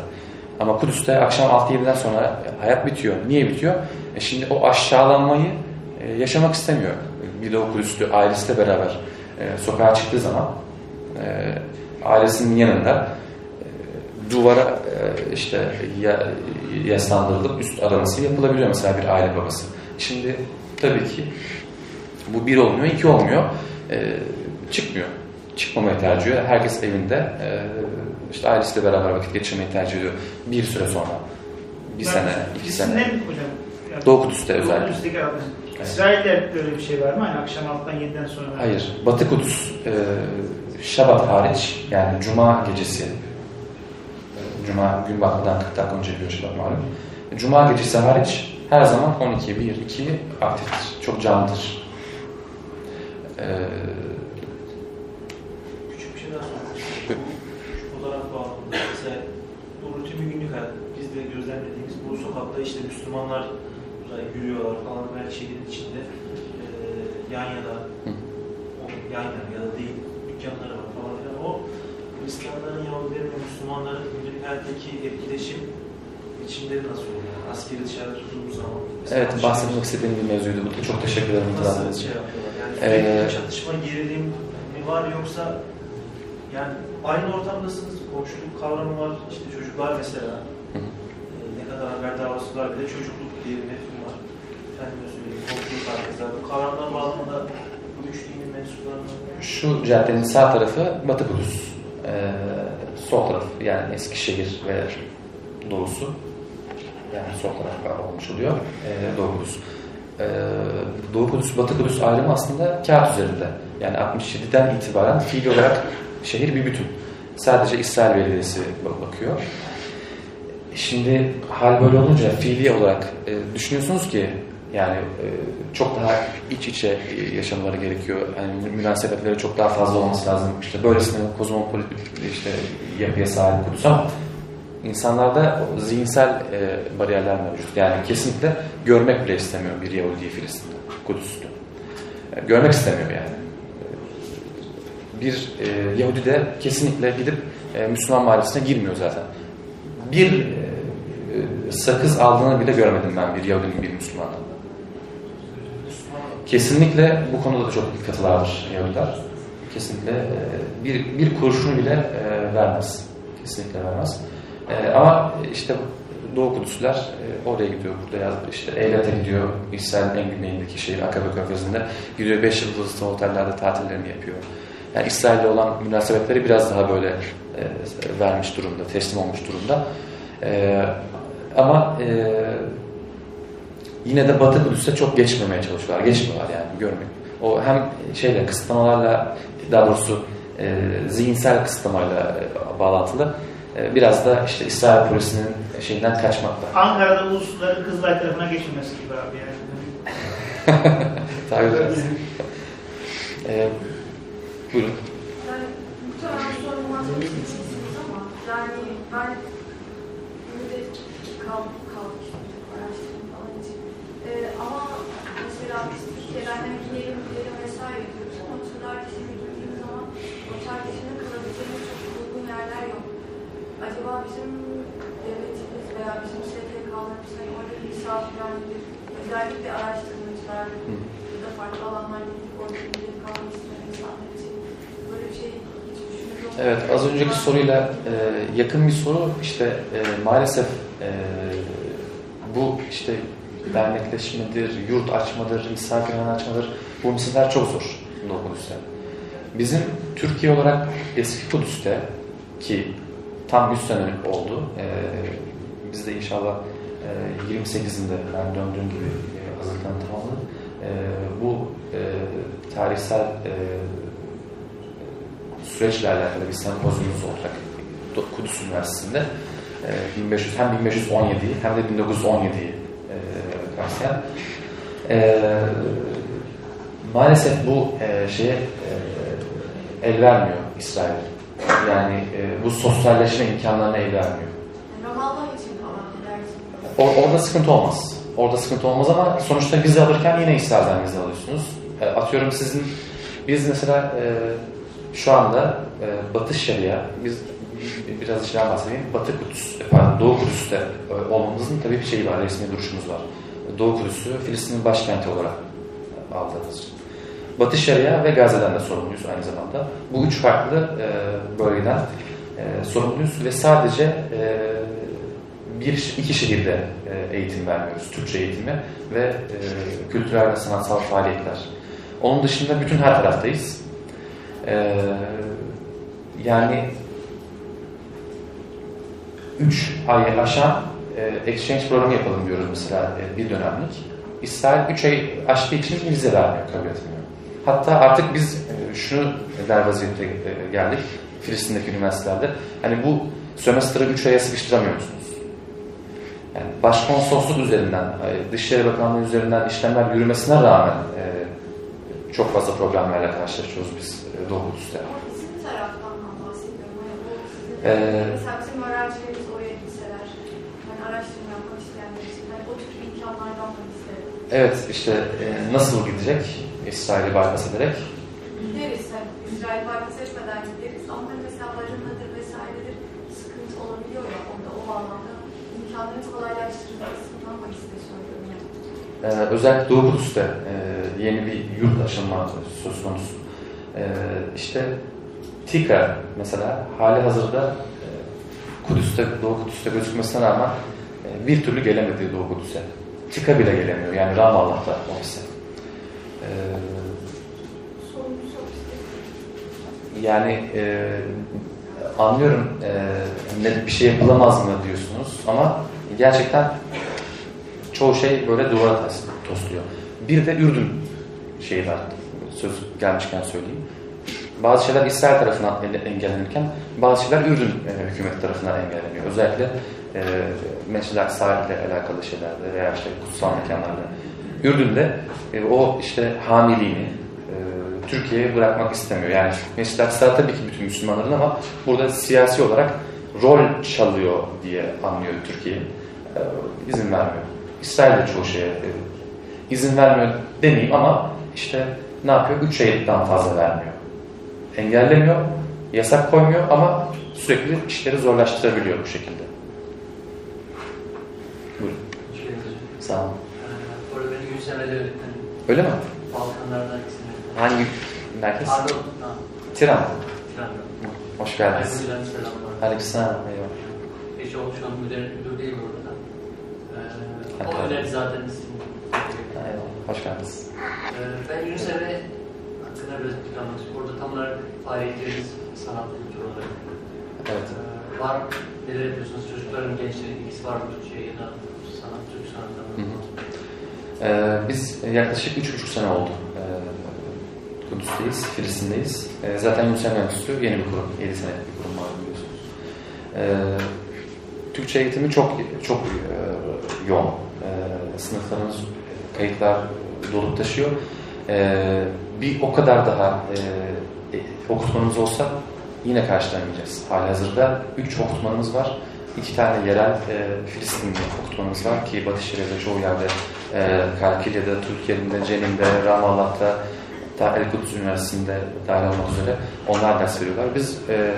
Ama Kudüs'te akşam 6-7'den sonra hayat bitiyor. Niye bitiyor? E şimdi o aşağılanmayı e, yaşamak istemiyor. Bir de o Kudüs'lü ailesiyle beraber e, sokağa çıktığı zaman e, ailesinin yanında duvara işte ya, yaslandırılıp üst araması yapılabiliyor mesela bir aile babası. Şimdi tabii ki bu bir olmuyor, iki olmuyor. Çıkmıyor. Çıkmamayı tercih ediyor. Herkes evinde e, işte ailesiyle beraber vakit geçirmeyi tercih ediyor. Bir süre sonra. Bir Ben- sene, iki sene. hocam? Yani Doğu Kudüs'te Doğu özellikle. Kudüs'teki abi. İsrail'de böyle bir şey var mı? Hani akşam 6'dan 7'den sonra. Hayır. Batı Kudüs e, Şabat hariç yani Cuma gecesi e, Cuma gün batmadan 40 dakika önce yapıyor Şabat malum. Cuma gecesi hariç her zaman 12, 1, 2 aktiftir. Çok canlıdır. E, Küçük bir şey daha sormak istiyorum. Şu fotoğraf bağlamında mesela bu rutin bir günlük hayat. Biz de gözlemlediğimiz bu sokakta işte Müslümanlar böyle yürüyorlar falan belki şehrin içinde e, yan yana o yan yana ya da değil dükkanları var falan filan. O Hristiyanların, Yahudilerin ve Müslümanların günlük hayattaki etkileşim biçimleri nasıl oluyor? Yani askeri dışarıda tuttuğumuz zaman. evet bahsetmek istediğim bir mevzuydu bu. Çok teşekkür ederim. Nasıl şey yapıyorlar? Yani Ee, çatışma, gerilim mi var yoksa yani aynı ortamdasınız, komşuluk kavramı var, işte çocuklar mesela Hı e, ne kadar haberdar olsalar bile çocukluk diye bir mefhum var. Arkadaşlar. Şu caddenin sağ tarafı Batı Kudüs. Ee, sol tarafı yani Eskişehir ve doğusu. Yani sol taraf olmuş oluyor. Ee, Doğu Kudüs. Ee, Doğu Kudüs, Batı Kudüs ayrımı aslında kağıt üzerinde. Yani 67'den itibaren fiil olarak şehir bir bütün. Sadece İsrail Belediyesi bak- bakıyor. Şimdi hal böyle olunca fiili olarak e, düşünüyorsunuz ki yani e, çok daha iç içe e, yaşamaları gerekiyor. Yani münasebetleri çok daha fazla olması lazım. İşte böylesine kozmopolit işte yapıya sahip Kudüs ama insanlarda zihinsel e, bariyerler mevcut. Yani kesinlikle görmek bile istemiyor bir Yahudi Filistin'de, Kudüs'te. Görmek istemiyor yani. Bir Yahudi de kesinlikle gidip Müslüman mahallesine girmiyor zaten. Bir sakız aldığını bile görmedim ben bir Yahudinin bir Müslümandan. Kesinlikle bu konuda da çok dikkatılardır Yahudiler. Kesinlikle e, bir, bir kurşunu bile e, vermez. Kesinlikle vermez. E, ama işte Doğu Kudüsler oraya gidiyor. Burada ya işte Eylet'e gidiyor. İsrail'in en güneyindeki şehir Akabe Körfezi'nde. Gidiyor 5 yıldızlı otellerde tatillerini yapıyor. Yani İsrail'le olan münasebetleri biraz daha böyle vermiş durumda, teslim olmuş durumda. Ama yine de Batı Kudüs'te çok geçmemeye çalışıyorlar. Geçmiyorlar yani görmek. O hem şeyle kısıtlamalarla daha doğrusu e, zihinsel kısıtlamayla e, bağlantılı. E, biraz da işte İsrail polisinin şeyinden kaçmakla. Ankara'da ulusların Kızılay tarafına geçilmesi gibi abi yani. *laughs* Tabii biraz. E, buyurun. Yani muhtemelen sorulmaz bir şey ama Yani ben şimdi de kal, kalmıştım araştırma falan Ee, ama mesela biz Türkiye'den hem gidelim gidelim vesaire diyoruz ama turlar dışına gittiğimiz zaman otel dışında kalabileceğimiz çok uygun yerler yok. Acaba bizim devletimiz veya bizim STK'larımız hani orada bir misafirhanedir, özellikle araştırmacılar ya da farklı alanlarda gidip orada gidip kalmak isteyen insanlar için böyle bir şey? Evet, az önceki soruyla e, yakın bir soru. İşte e, maalesef e, bu işte dernekleşmedir, yurt açmadır, misafirhane açmadır. Bu meseleler çok zor Doğu Kudüs'te. Bizim Türkiye olarak eski Kudüs'te ki tam 100 sene oldu. E, biz de inşallah e, 28'inde ben döndüğüm gibi e, hazırlıklarını tamamladık. E, bu e, tarihsel e, süreçle alakalı bir sempozyumumuz olacak Kudüs Üniversitesi'nde. E, 1500, hem 1517'yi hem de 1917'yi kapsayan. E, maalesef bu e, şeye e, el vermiyor İsrail. Yani e, bu sosyalleşme imkanlarına el vermiyor. Ramallah için falan. Or- orada sıkıntı olmaz. Orada sıkıntı olmaz ama sonuçta vize alırken yine İsrail'den vize alıyorsunuz. E, atıyorum sizin, biz mesela e, şu anda e, Batı Şeria, biz bi- biraz işlerden bahsedeyim. Batı Kudüs, e, pardon Doğu Kudüs'te e, olmamızın tabii bir şeyi var, resmi duruşumuz var. Doğu Kudüs'ü Filistin'in başkenti olarak aldığımız. Batı Şeria ve Gazze'den de sorumluyuz aynı zamanda. Bu üç farklı e, bölgeden e, sorumluyuz ve sadece e, bir iki şehirde e, eğitim vermiyoruz. Türkçe eğitimi ve e, kültürel ve sanatsal faaliyetler. Onun dışında bütün her taraftayız. E, yani 3 ay aşan e, exchange programı yapalım diyoruz mesela e, bir dönemlik. İsrail 3 ay aştığı için vize vermiyor, kabul etmiyor. Hatta artık biz e, şunu der vaziyette e, geldik Filistin'deki üniversitelerde. Hani bu sömestrı 3 aya sıkıştıramıyor musunuz? Yani başkonsolosluk üzerinden, Dışişleri Bakanlığı üzerinden işlemler yürümesine rağmen e, çok fazla problemlerle karşılaşıyoruz biz e, Doğu. Ama bizim taraftan bahsediyorum. Hani bu sizin, Ee, mesela bizim öğrencilerimiz oraya araştırma yapmak isteyenler için, hani o tür imkanlardan da isterim. Evet işte e, nasıl gidecek İsrail'i bypass ederek? Gideriz, hani İsrail bypass etmeden gideriz ama hani mesela barınmadır vesairedir sıkıntı olabiliyor ya orada o bağlamda imkanların kolaylaştırılmasından bahiste söylüyorum yani. Ee, özellikle Doğu Kudüs'te e, yeni bir yurt açılma söz konusu. Ee, işte TİKA mesela hali hazırda e, Kudüs'te, Doğu Kudüs'te gözükmesine rağmen e, bir türlü gelemedi Doğu Kudüs'e. TİKA bile gelemiyor yani Ramallah'ta ofise. Ee, yani e, anlıyorum e, bir şey yapılamaz mı diyorsunuz ama gerçekten çoğu şey böyle duvara tosluyor. Bir de Ürdün şeyi var. Söz gelmişken söyleyeyim. Bazı şeyler İsrail tarafından en- engellenirken bazı şeyler Ürdün e, hükümeti tarafından engelleniyor. Özellikle e, Mescid-i ile alakalı şeylerde veya işte kutsal mekanlarda. Ürdün'de e, o işte hamiliğini e, Türkiye'ye bırakmak istemiyor. Yani Mescid-i tabii ki bütün Müslümanların ama burada siyasi olarak rol çalıyor diye anlıyor Türkiye. E, izin vermiyor. İsrail de çoğu şeye e, izin vermiyor demeyeyim ama işte ne yapıyor? Üç aydan fazla vermiyor. Engellemiyor, yasak koymuyor ama sürekli işleri zorlaştırabiliyor bu şekilde. Buyurun. Sağ olun. Orada beni 100 senede öğretmenim. Öyle mi? Balkanlardan ikisini. Hangi merkez? Arnavutluk'tan. Tiran. Tiran'dan. Hoş geldiniz. Aleykümselam. Eyvallah. Eşi oldu şu an müdür, müdür değil burada da. Ee, o önerdi zaten isim. Eyvallah. Hoş geldiniz. Ee, ben Yunus Emre hakkında biraz istiyorum. Orada tam olarak faaliyetleriniz sanat kültür olarak. Evet. Ee, var mı? Neler yapıyorsunuz? Çocukların, gençlerin ilgisi var mı Türkçe'ye ya da sanat, Türk Hı sanatlarına? hı. Ee, biz yaklaşık üç buçuk sene oldu. Ee, Kudüs'teyiz, Filistin'deyiz. Ee, zaten Emre Enstitüsü yeni bir kurum, 7 senelik bir kurum var biliyorsunuz. Ee, Türkçe eğitimi çok çok e, yoğun. Ee, sınıflarımız, kayıtlar dolup taşıyor. Ee, bir o kadar daha e, e, okutmanımız olsa yine karşılamayacağız. Halihazırda 3 okutmanımız var. İki tane yerel e, Filistinli okutmanımız var ki Batı Şeria'da çoğu yerde e, Kalkilya'da, Türkiye'de, Cenin'de, Ramallah'ta, ta El Kudüs Üniversitesi'nde dahil olmak üzere onlar ders veriyorlar. Biz e,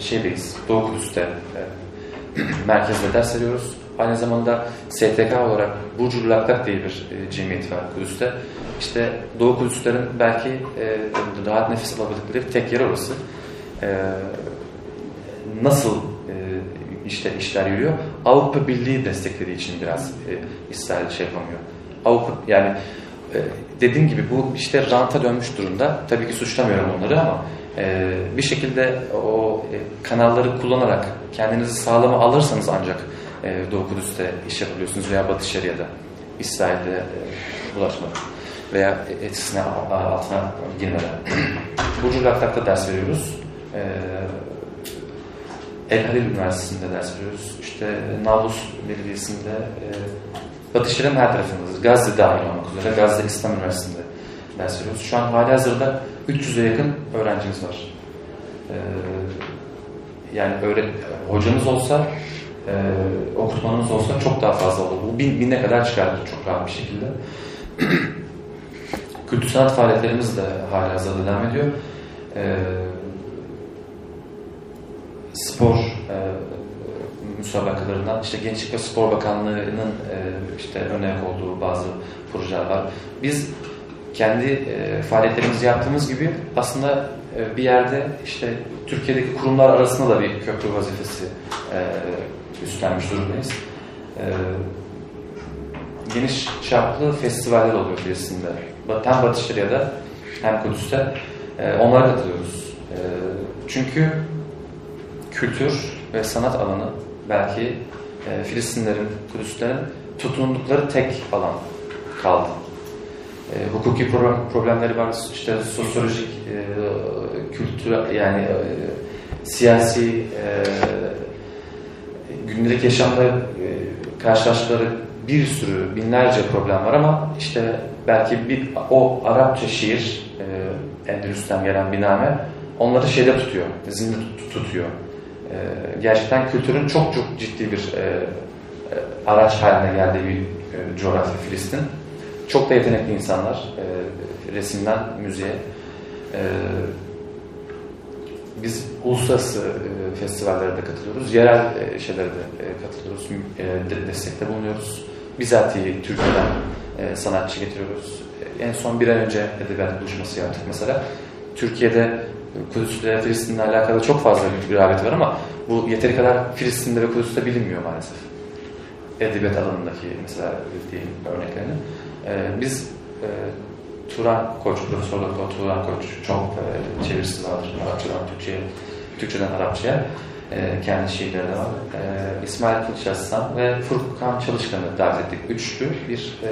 şeydeyiz, Doğu Kudüs'te e, *clears throat* merkezde ders veriyoruz. Aynı zamanda STK olarak Burcu Laktak diye bir e, cemiyet var Kudüs'te. İşte Doğu Kudüslerin belki e, rahat nefes alabildikleri tek yer orası. E, nasıl e, işte işler yürüyor? Avrupa Birliği desteklediği için biraz e, İsrail şey yapamıyor. Avrupa yani e, dediğim gibi bu işte ranta dönmüş durumda. Tabii ki suçlamıyorum onları ama e, bir şekilde o e, kanalları kullanarak kendinizi sağlama alırsanız ancak e, Doğu Kudüs'te iş yapabiliyorsunuz veya Batı Şeria'da, İsrail'de e, bulaşmadan veya etkisine altına girmeden. Burcu Laktak'ta ders veriyoruz. E, El Halil Üniversitesi'nde ders veriyoruz. İşte Nablus Belediyesi'nde e, Batı Şeria'nın her tarafındayız. Gazze dahil olmak üzere Gazze İslam Üniversitesi'nde ders veriyoruz. Şu an hali hazırda 300'e yakın öğrencimiz var. E, yani öyle hocamız olsa e, okutmanımız olsa çok daha fazla olur. Bu bin, bine kadar çıkardır çok rahat bir şekilde. *clears throat* Kültür sanat faaliyetlerimiz de hala hazırda devam ediyor. E, spor e, müsabakalarından, işte Gençlik ve Spor Bakanlığı'nın e, işte örnek olduğu bazı projeler var. Biz kendi e, faaliyetlerimizi yaptığımız gibi aslında e, bir yerde işte Türkiye'deki kurumlar arasında da bir köprü vazifesi e, üstlenmiş durumdayız. E, geniş çaplı festivaller oluyor Filistin'de. Hem Batı Şeria'da hem Kudüs'te. E, onlara katılıyoruz. E, çünkü kültür ve sanat alanı belki e, Filistinlerin, Kudüslerin tutundukları tek alan kaldı. E, hukuki pro problemleri var, işte sosyolojik, e, kültür, yani e, siyasi, e, gündelik yaşamda e, karşılaştıkları bir sürü, binlerce problem var ama işte belki bir o Arapça şiir, e, Endülüs'ten gelen bir name onları şeyde tutuyor, zinde tutuyor. E, gerçekten kültürün çok çok ciddi bir e, e, araç haline geldiği bir e, coğrafya Filistin. Çok da yetenekli insanlar, e, resimden müziğe. E, biz uluslararası e, festivallere de katılıyoruz, yerel e, şeylere de e, katılıyoruz, e, de, destekte bulunuyoruz. Bizatihi Türkiye'den e, sanatçı getiriyoruz. E, en son bir ay önce edebiyat buluşması yaptık mesela. Türkiye'de Kudüs'le Filistin'le alakalı çok fazla bir rağbet var ama bu yeteri kadar Filistin'de ve Kudüs'te bilinmiyor maalesef. Edebiyat alanındaki mesela diyeyim örneklerini. Ee, biz e, Turan Koç, Profesör Doktor Turan Koç çok e, çevirisi vardır. Arapçadan Türkçe'ye, Türkçeden Arapçaya. E, kendi şiirleri var. E, İsmail Kılıç Aslan ve Furkan Çalışkan'ı davet ettik. Üçlü bir e,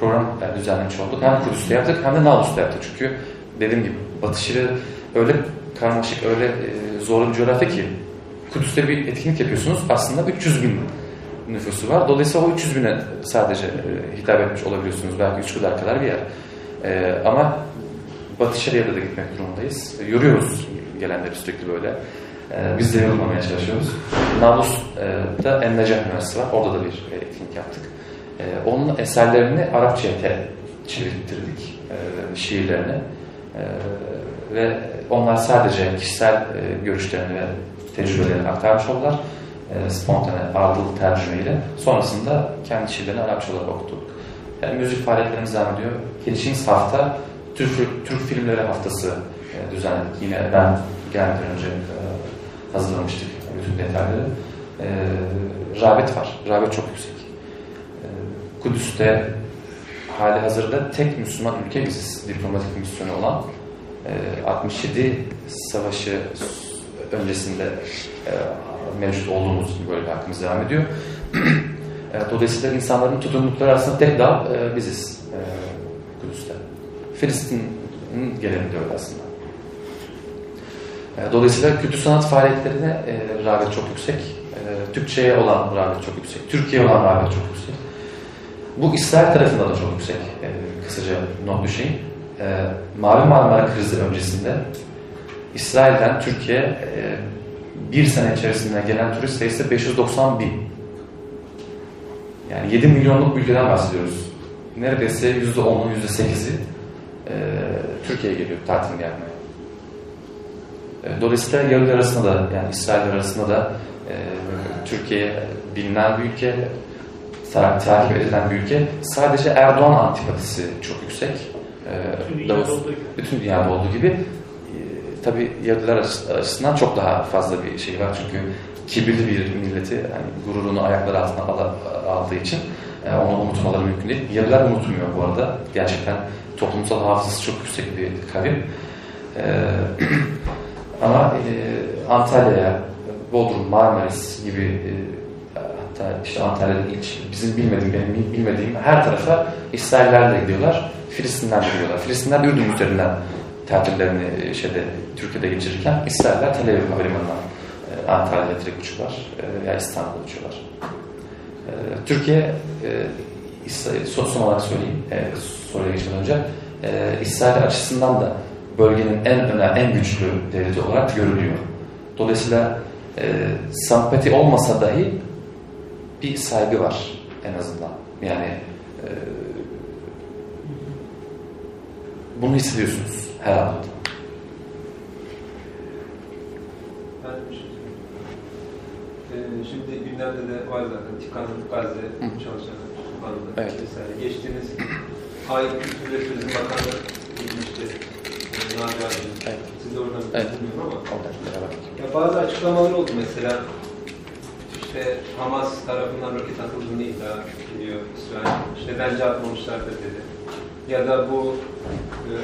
program yani düzenlemiş olduk. Hem Kudüs'te yaptık hem de Navlus'ta yaptık. Çünkü dediğim gibi Batı Şirin öyle karmaşık, öyle e, zorlu bir coğrafya ki Kudüs'te bir etkinlik yapıyorsunuz. Aslında 300 bin nüfusu var. Dolayısıyla o 300 bine sadece e, hitap etmiş olabiliyorsunuz. Belki Üsküdar kadar bir yer. E, ama Batı Şeria'da da gitmek durumundayız. E, yoruyoruz gelenleri sürekli böyle. E, biz de yorulmamaya çalışıyoruz. Nablus'ta Ennecah Üniversitesi var. Orada da bir e, etkinlik yaptık. E, onun eserlerini Arapçaya çevirttirdik. E, şiirlerini. E, ve onlar sadece kişisel e, görüşlerini ve tecrübelerini aktarmış oldular. E, spontane, ardıl tercümeyle. Sonrasında kendi şiirlerini Arapça olarak okuduk. Yani müzik faaliyetlerimiz devam ediyor. Geçtiğimiz hafta Türk, Türk Filmleri Haftası e, düzenledik. Yine ben gelmeden önce e, hazırlamıştık bütün detayları. E, rağbet var. Rağbet çok yüksek. E, Kudüs'te hali hazırda tek Müslüman ülke biziz. Diplomatik misyonu olan. E, 67 savaşı öncesinde e, mevcut olduğumuz böyle bir hakkımız devam ediyor. *clears throat* e, dolayısıyla insanların tutundukları aslında tek dal e, biziz e, Kudüs'te. Filistin'in genelinde öyle aslında. E, dolayısıyla kültür sanat faaliyetlerine e, rağbet çok yüksek. E, Türkçe'ye olan rağbet çok yüksek. Türkiye'ye olan rağbet çok yüksek. Bu İsrail tarafında da çok yüksek. E, kısaca not düşeyim. E, Mavi Marmara krizi öncesinde İsrail'den Türkiye e, bir sene içerisinde gelen turist sayısı 590 bin. Yani 7 milyonluk bir ülkeden bahsediyoruz. Neredeyse %10'u, %8'i e, Türkiye'ye geliyor tatil yapmaya. Dolayısıyla Yahudiler arasında da yani İsrail arasında da e, Türkiye bilinen bir ülke, ta- takip edilen bir ülke. Sadece Erdoğan antipatisi çok yüksek. E, Davos- olduğu gibi. bütün dünyada olduğu gibi e, tabi Yahudiler açı- açısından çok daha fazla bir şey var çünkü kibirli bir milleti hani gururunu ayakları altına aldığı için e, onu unutmaları mümkün değil. Yahudiler unutmuyor bu arada. Gerçekten toplumsal hafızası çok yüksek bir kavim. E, *clears throat* ama e, Antalya'ya, Bodrum, Marmaris gibi e, hatta işte Antalya'da ilç, bizim bilmediğim, benim bilmediğim her tarafa İsrailler de gidiyorlar. Filistinler de gidiyorlar. Filistinler Ürdün üzerinden tatillerini e, şeyde Türkiye'de geçirirken İsrailler Tel Aviv Havalimanı'na e, Antalya'ya direkt uçuyorlar e, veya İstanbul'a uçuyorlar. E, Türkiye e, İsrail, son, son olarak söyleyeyim e, soruya geçmeden önce e, İsrail açısından da bölgenin en önemli, en güçlü devleti olarak görülüyor. Dolayısıyla e, sempati olmasa dahi bir saygı var en azından. Yani e, bunu hissediyorsunuz her bir şey. Ee, şimdi gündemde de var zaten tıkanın Gazze tutuklandı Evet. vesaire. Geçtiğimiz ay Kültür ve Turizm Bakanı gitmişti. Evet. Siz de oradan Evet. bilmiyorum ama. Bazı açıklamalar oldu mesela. İşte Hamas tarafından roket atıldığını iddia ediyor İsrail. İşte bence atmamışlardır dedi. Ya da bu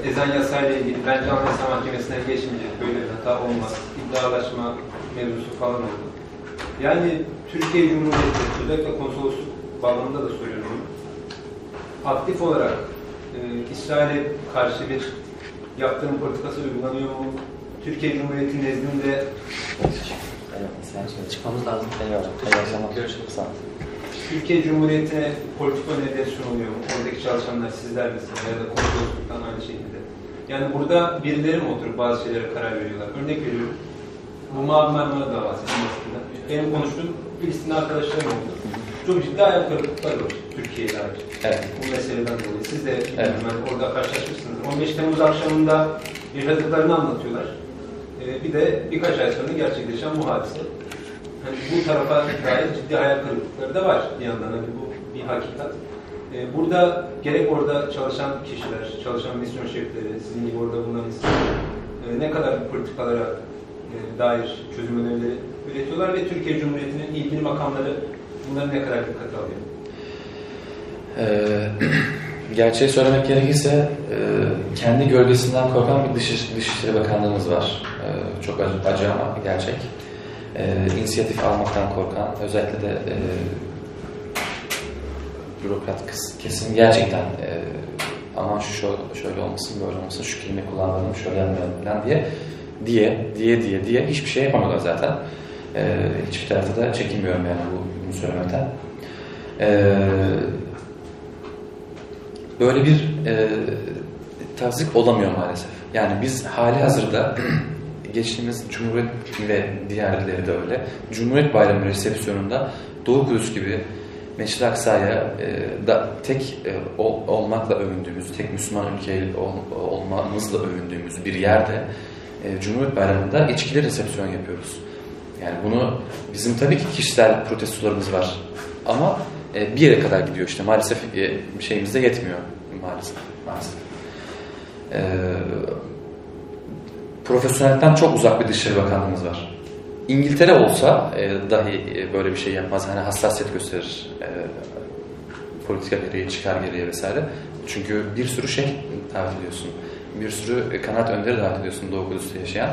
e, ezan yasayla ilgili bence Anayasa Mahkemesi'ne geçmeyecek böyle bir hata olmaz. İddialaşma mevzusu falan oldu. Yani Türkiye Cumhuriyeti, özellikle konsolosluk bağlamında da bunu. Aktif olarak e, İsrail'e karşı bir yaptığım politikası uygulanıyor mu? Türkiye Cumhuriyeti nezdinde Çıkmamız lazım. Eyvallah. Sağ olun. Türkiye Cumhuriyeti'ne politik önerileri sunuluyor mu? Oradaki çalışanlar sizler misiniz? Ya da konsolosluktan aynı şekilde. Yani burada birileri mi oturup bazı şeylere karar veriyorlar? Örnek veriyorum. Bu Mavi Marmara davası en basitinden. Benim konuştuğum Filistinli arkadaşlarım oldu. Çok ciddi ayak kırıklıkları var Türkiye'ye dair. Evet. Bu meseleden dolayı. Siz de Evet. orada karşılaşmışsınız. 15 Temmuz akşamında yaşadıklarını anlatıyorlar. Ee, bir de birkaç ay sonra gerçekleşen bu hadise. Hani bu tarafa dair ciddi hayal kırıklıkları da var bir yandan. Hani bu bir hakikat. Ee, burada gerek orada çalışan kişiler, çalışan misyon şefleri, sizin gibi orada bulunan insanlar e, ne kadar politikalara e, dair çözüm önerileri üretiyorlar ve Türkiye Cumhuriyeti'nin ilgili makamları bunları ne kadar dikkate alıyor? Ee, *clears throat* gerçeği söylemek gerekirse e, kendi gölgesinden korkan bir Dış- Dışişleri Bakanlığımız var. E, çok acı, acı ama gerçek. E, almaktan korkan, özellikle de e, bürokrat kesim gerçekten e, aman şu şöyle, olmasın, böyle olmasın, şu kelime kullanalım, şöyle yapmayalım falan diye diye, diye, diye, diye hiçbir şey yapamıyorlar zaten. E, hiçbir tarafta da çekinmiyorum yani bu, bunu söylemekten. E, böyle bir e, tazik olamıyor maalesef. Yani biz hali hazırda *clears throat* geçtiğimiz Cumhuriyet ve diğerleri de öyle. Cumhuriyet Bayramı resepsiyonunda Doğu Kudüs gibi Mescid-i Aksa'ya e, da tek e, ol, olmakla övündüğümüz, tek Müslüman ülke ol, olmamızla övündüğümüz bir yerde e, Cumhuriyet Bayramı'nda içkili resepsiyon yapıyoruz. Yani bunu bizim tabii ki kişisel protestolarımız var. Ama e, bir yere kadar gidiyor işte. Maalesef e, şeyimizde yetmiyor. Maalesef. maalesef. E, profesyonellikten çok uzak bir Dışişleri Bakanlığımız var. İngiltere olsa e, dahi e, böyle bir şey yapmaz. Hani hassasiyet gösterir. E, politika gereği, çıkar gereği vesaire. Çünkü bir sürü şey davet ediyorsun. Bir sürü kanaat önderi davet ediyorsun Doğu Kudüs'te yaşayan.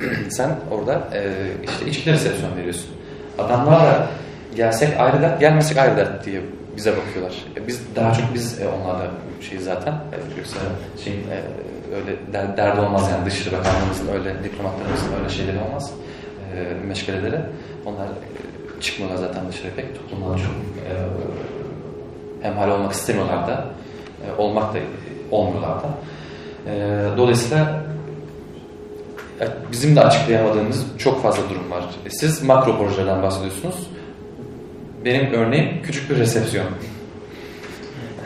*clears throat* Sen orada e, işte içki resepsiyon veriyorsun. Adamlarla gelsek ayrı dert, gelmesek ayrı dert diye bize bakıyorlar. E, biz daha çok biz e, onlarla şey zaten e, yoksa şey e, öyle der, derdi olmaz yani Dışişleri Bakanlığımızın öyle diplomatlarımızın öyle şeyleri olmaz. E, meşgaleleri. Onlar e, çıkmıyorlar zaten dışarı pek. Toplumdan çok e, hemhal olmak istemiyorlar da. E, olmak da olmuyorlar da. E, dolayısıyla bizim de açıklayamadığımız çok fazla durum var. E, Siz makro projelerden bahsediyorsunuz. Benim örneğim küçük bir resepsiyon.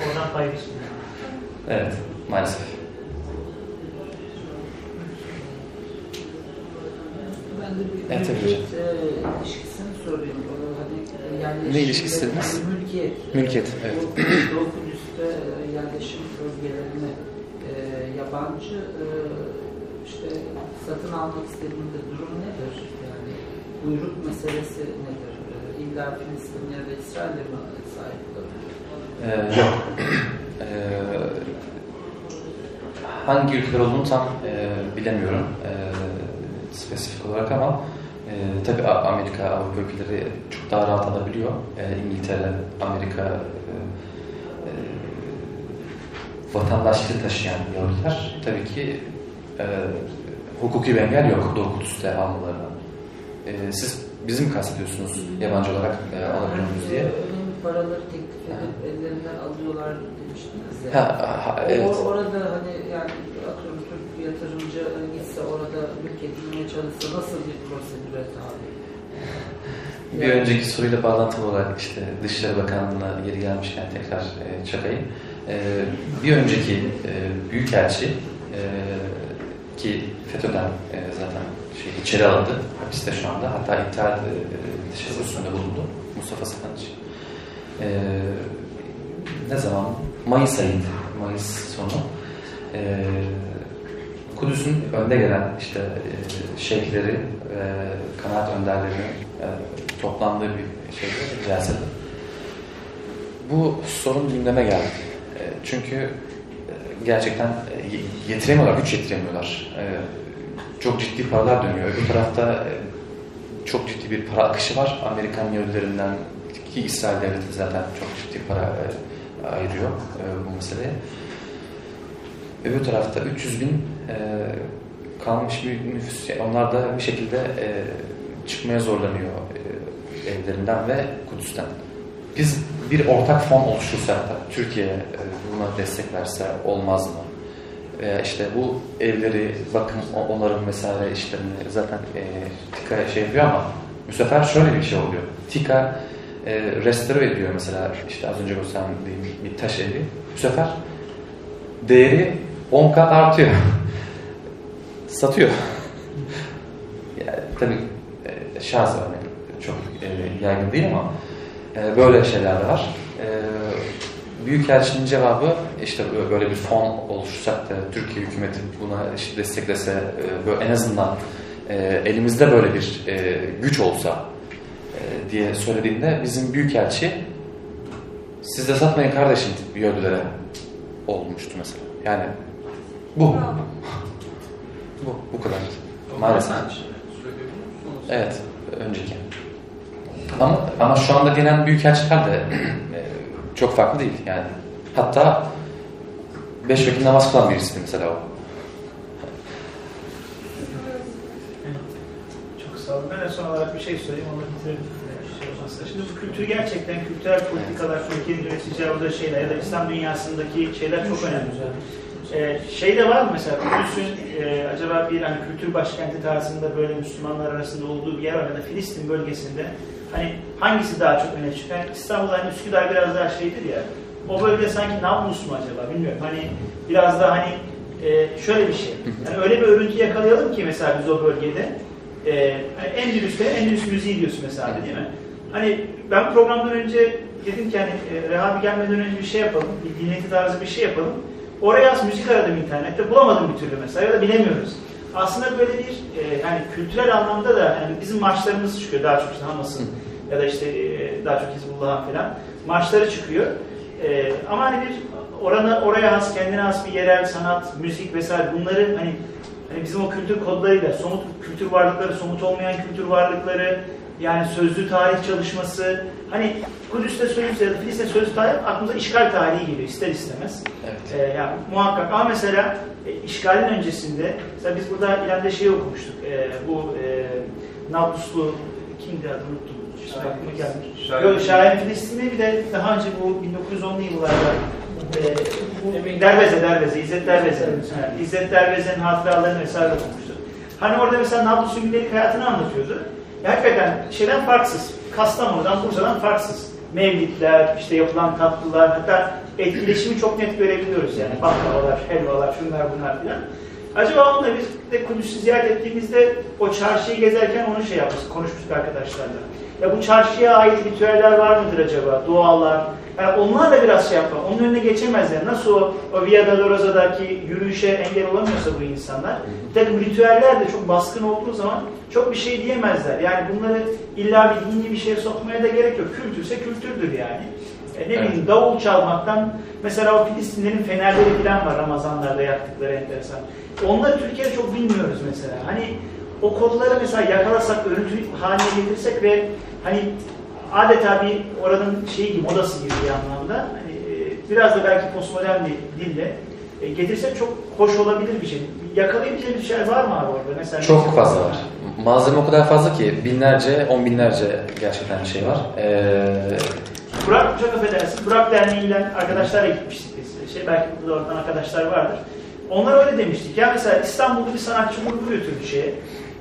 Oradan pay biçim. Evet, maalesef. Ben de bir Evet, mülkiyet e, ilişkisini sorayım. O, hani, yerleşim Ne ilişkisi ve- dediniz? Mülkiyet. Mülkiyet, evet. Doğu, Kudüs'te e, yerleşim bölgelerine e, yabancı e, işte satın almak istediğinde durum nedir? Yani buyruk meselesi nedir? E, İlla Filistin ya da İsrail'e mi sahip? Ee. Ee, hangi ülkeler olduğunu tam e, bilemiyorum e, spesifik olarak ama e, tabii A- Amerika, Avrupa ülkeleri çok daha rahat alabiliyor. E, İngiltere, Amerika e, e, vatandaşlığı taşıyan Yahudiler tabii ki e, hukuki bir engel yok Doğu Kudüs'te almalarına. E, siz bizim kastediyorsunuz yabancı olarak e, alabiliyor muyuz diye. Önemli paraları teklif edip ellerinden alıyorlar demiştiniz ya. Ha, ha, evet. O- orada hani yani atıyorum Türk yatırımcı gitse orada mülk edinmeye çalışsa nasıl bir prosedüre tabi? *laughs* Bir önceki soruyla bağlantılı olarak işte Dışişleri Bakanlığı'na geri gelmişken tekrar e, çakayım. E, bir önceki e, Büyükelçi e, ki FETÖ'den e, zaten şey, içeri alındı. Hapiste şu anda. Hatta intihar e, teşebbüsünde bulundu. Mustafa Sakanç. E, ne zaman? Mayıs ayıydı. Mayıs sonu. E, Kudüs'ün önde gelen işte e, şeyhleri, e, kanaat önderlerini e, toplandığı bir şeyde, celsede. Bu sorun gündeme geldi. E, çünkü e, gerçekten e, yetiremiyorlar, güç yetiremiyorlar. E, çok ciddi paralar dönüyor. Öbür tarafta e, çok ciddi bir para akışı var. Amerikan Yahudilerinden ki İsrail devleti zaten çok ciddi para e, ayırıyor e, bu meseleye. Öbür tarafta 300 bin e, kalmış bir nüfus. Yani onlar da bir şekilde e, çıkmaya zorlanıyor e, evlerinden ve Kudüs'ten. Biz bir ortak fon oluştursak da Türkiye e, buna destek verse olmaz mı? Veya işte bu evleri, bakım, o- onarım vesaire işlerini zaten e, TİKA şey yapıyor ama bu sefer şöyle bir şey oluyor. TİKA e, restore ediyor mesela işte az önce gösterdiğim bir taş evi. Bu sefer değeri 10 kat artıyor. *laughs* Satıyor. *laughs* yani, tabii e, şahs örnek çok e, yaygın değil ama e, böyle şeyler de var. E, Büyükelçinin cevabı işte böyle bir fon oluştursak da Türkiye hükümeti buna işte desteklese e, böyle en azından e, elimizde böyle bir e, güç olsa diye söylediğinde bizim büyükelçi siz de satmayın kardeşim Yahudilere olmuştu mesela. Yani bu. bu. Bu kadar. Maalesef. Evet. Önceki. Ama, ama şu anda gelen büyükelçiler de çok farklı değil. Yani hatta beş vakit namaz kılan birisi mesela o. Çok sağ olun. Ben son olarak bir şey söyleyeyim. Onu bitirelim. Şey. Şimdi bu kültür gerçekten kültürel politikalar, Türkiye'nin yönetici aldığı şeyler ya da İslam dünyasındaki şeyler çok önemli. Ee, şey de var mı mesela Kudüs'ün e, acaba bir hani kültür başkenti tarzında böyle Müslümanlar arasında olduğu bir yer var ya da Filistin bölgesinde hani hangisi daha çok öne çıkıyor? Yani İstanbul'da hani Üsküdar biraz daha şeydir ya o bölge sanki Nablus mu acaba bilmiyorum. Hani biraz daha hani e, şöyle bir şey. Yani öyle bir örüntü yakalayalım ki mesela biz o bölgede e, hani Endülüs'te Endülüs müziği diyorsun mesela değil mi? Hani ben programdan önce dedim ki hani e, Rehabi gelmeden önce bir şey yapalım. Bir dinleti tarzı bir şey yapalım. Oraya az müzik aradım internette. Bulamadım bir türlü mesela ya da bilemiyoruz. Aslında böyle bir e, yani kültürel anlamda da yani bizim maçlarımız çıkıyor daha çok işte Hamas'ın ya da işte e, daha çok Hizbullah'ın falan maçları çıkıyor. E, ama hani bir orana, oraya has, kendine has bir yerel sanat, müzik vesaire bunları hani, hani bizim o kültür kodlarıyla somut kültür varlıkları, somut olmayan kültür varlıkları yani sözlü tarih çalışması hani Kudüs'te sözlü ya da Filistin'de sözlü tarih aklımıza işgal tarihi geliyor ister istemez. Evet. Ee, yani muhakkak ama mesela e, işgalin öncesinde mesela biz burada İran'da şey okumuştuk. E, bu e, Nabluslu kimdi adı unuttum. Aklıma geldi. Şahin. Yok, Şahin Filistin'i bir de daha önce bu 1910'lu yıllarda e, bu Derveze, Derveze, İzzet Derveze. Evet, İzzet Derveze'nin hatıralarını vesaire okumuştuk. Hani orada mesela Nablus gündelik hayatını anlatıyordu. Ya hakikaten şeyden farksız. Kastamonu'dan, Bursa'dan farksız. Mevlitler, işte yapılan tatlılar, hatta etkileşimi çok net görebiliyoruz yani. Baklavalar, helvalar, şunlar bunlar filan. Acaba onunla biz de Kudüs'ü ziyaret ettiğimizde o çarşıyı gezerken onu şey yapmıştık, konuşmuştuk arkadaşlarla. Ya bu çarşıya ait ritüeller var mıdır acaba? Dualar. Yani onlar da biraz şey yapar. Onun önüne geçemezler. Nasıl o, o Via Dolorosa'daki yürüyüşe engel olamıyorsa bu insanlar. Bir takım ritüeller de çok baskın olduğu zaman çok bir şey diyemezler. Yani bunları illa bir dini bir şeye sokmaya da gerek yok. Kültürse kültürdür yani. E ne bileyim Evet. davul çalmaktan mesela o Filistinlerin fenerleri falan var Ramazanlarda yaktıkları enteresan. Onları Türkiye'de çok bilmiyoruz mesela. Hani o kodları mesela yakalasak, örüntü haline getirsek ve hani adeta bir oranın şeyi gibi, modası gibi bir anlamda hani e, biraz da belki postmodern bir dille e, getirsek çok hoş olabilir bir şey. Yakalayabileceğimiz bir şey var mı abi orada? Mesela Çok fazla var. Malzeme o kadar fazla ki binlerce, on binlerce gerçekten şey var. Ee, Burak çok affedersin. Burak Derneği'yle arkadaşlarla gitmiştik biz. Şey, belki burada oradan arkadaşlar vardır. Onlar öyle demiştik. Ya mesela İstanbul'da bir sanatçı grubu götürdü şeye.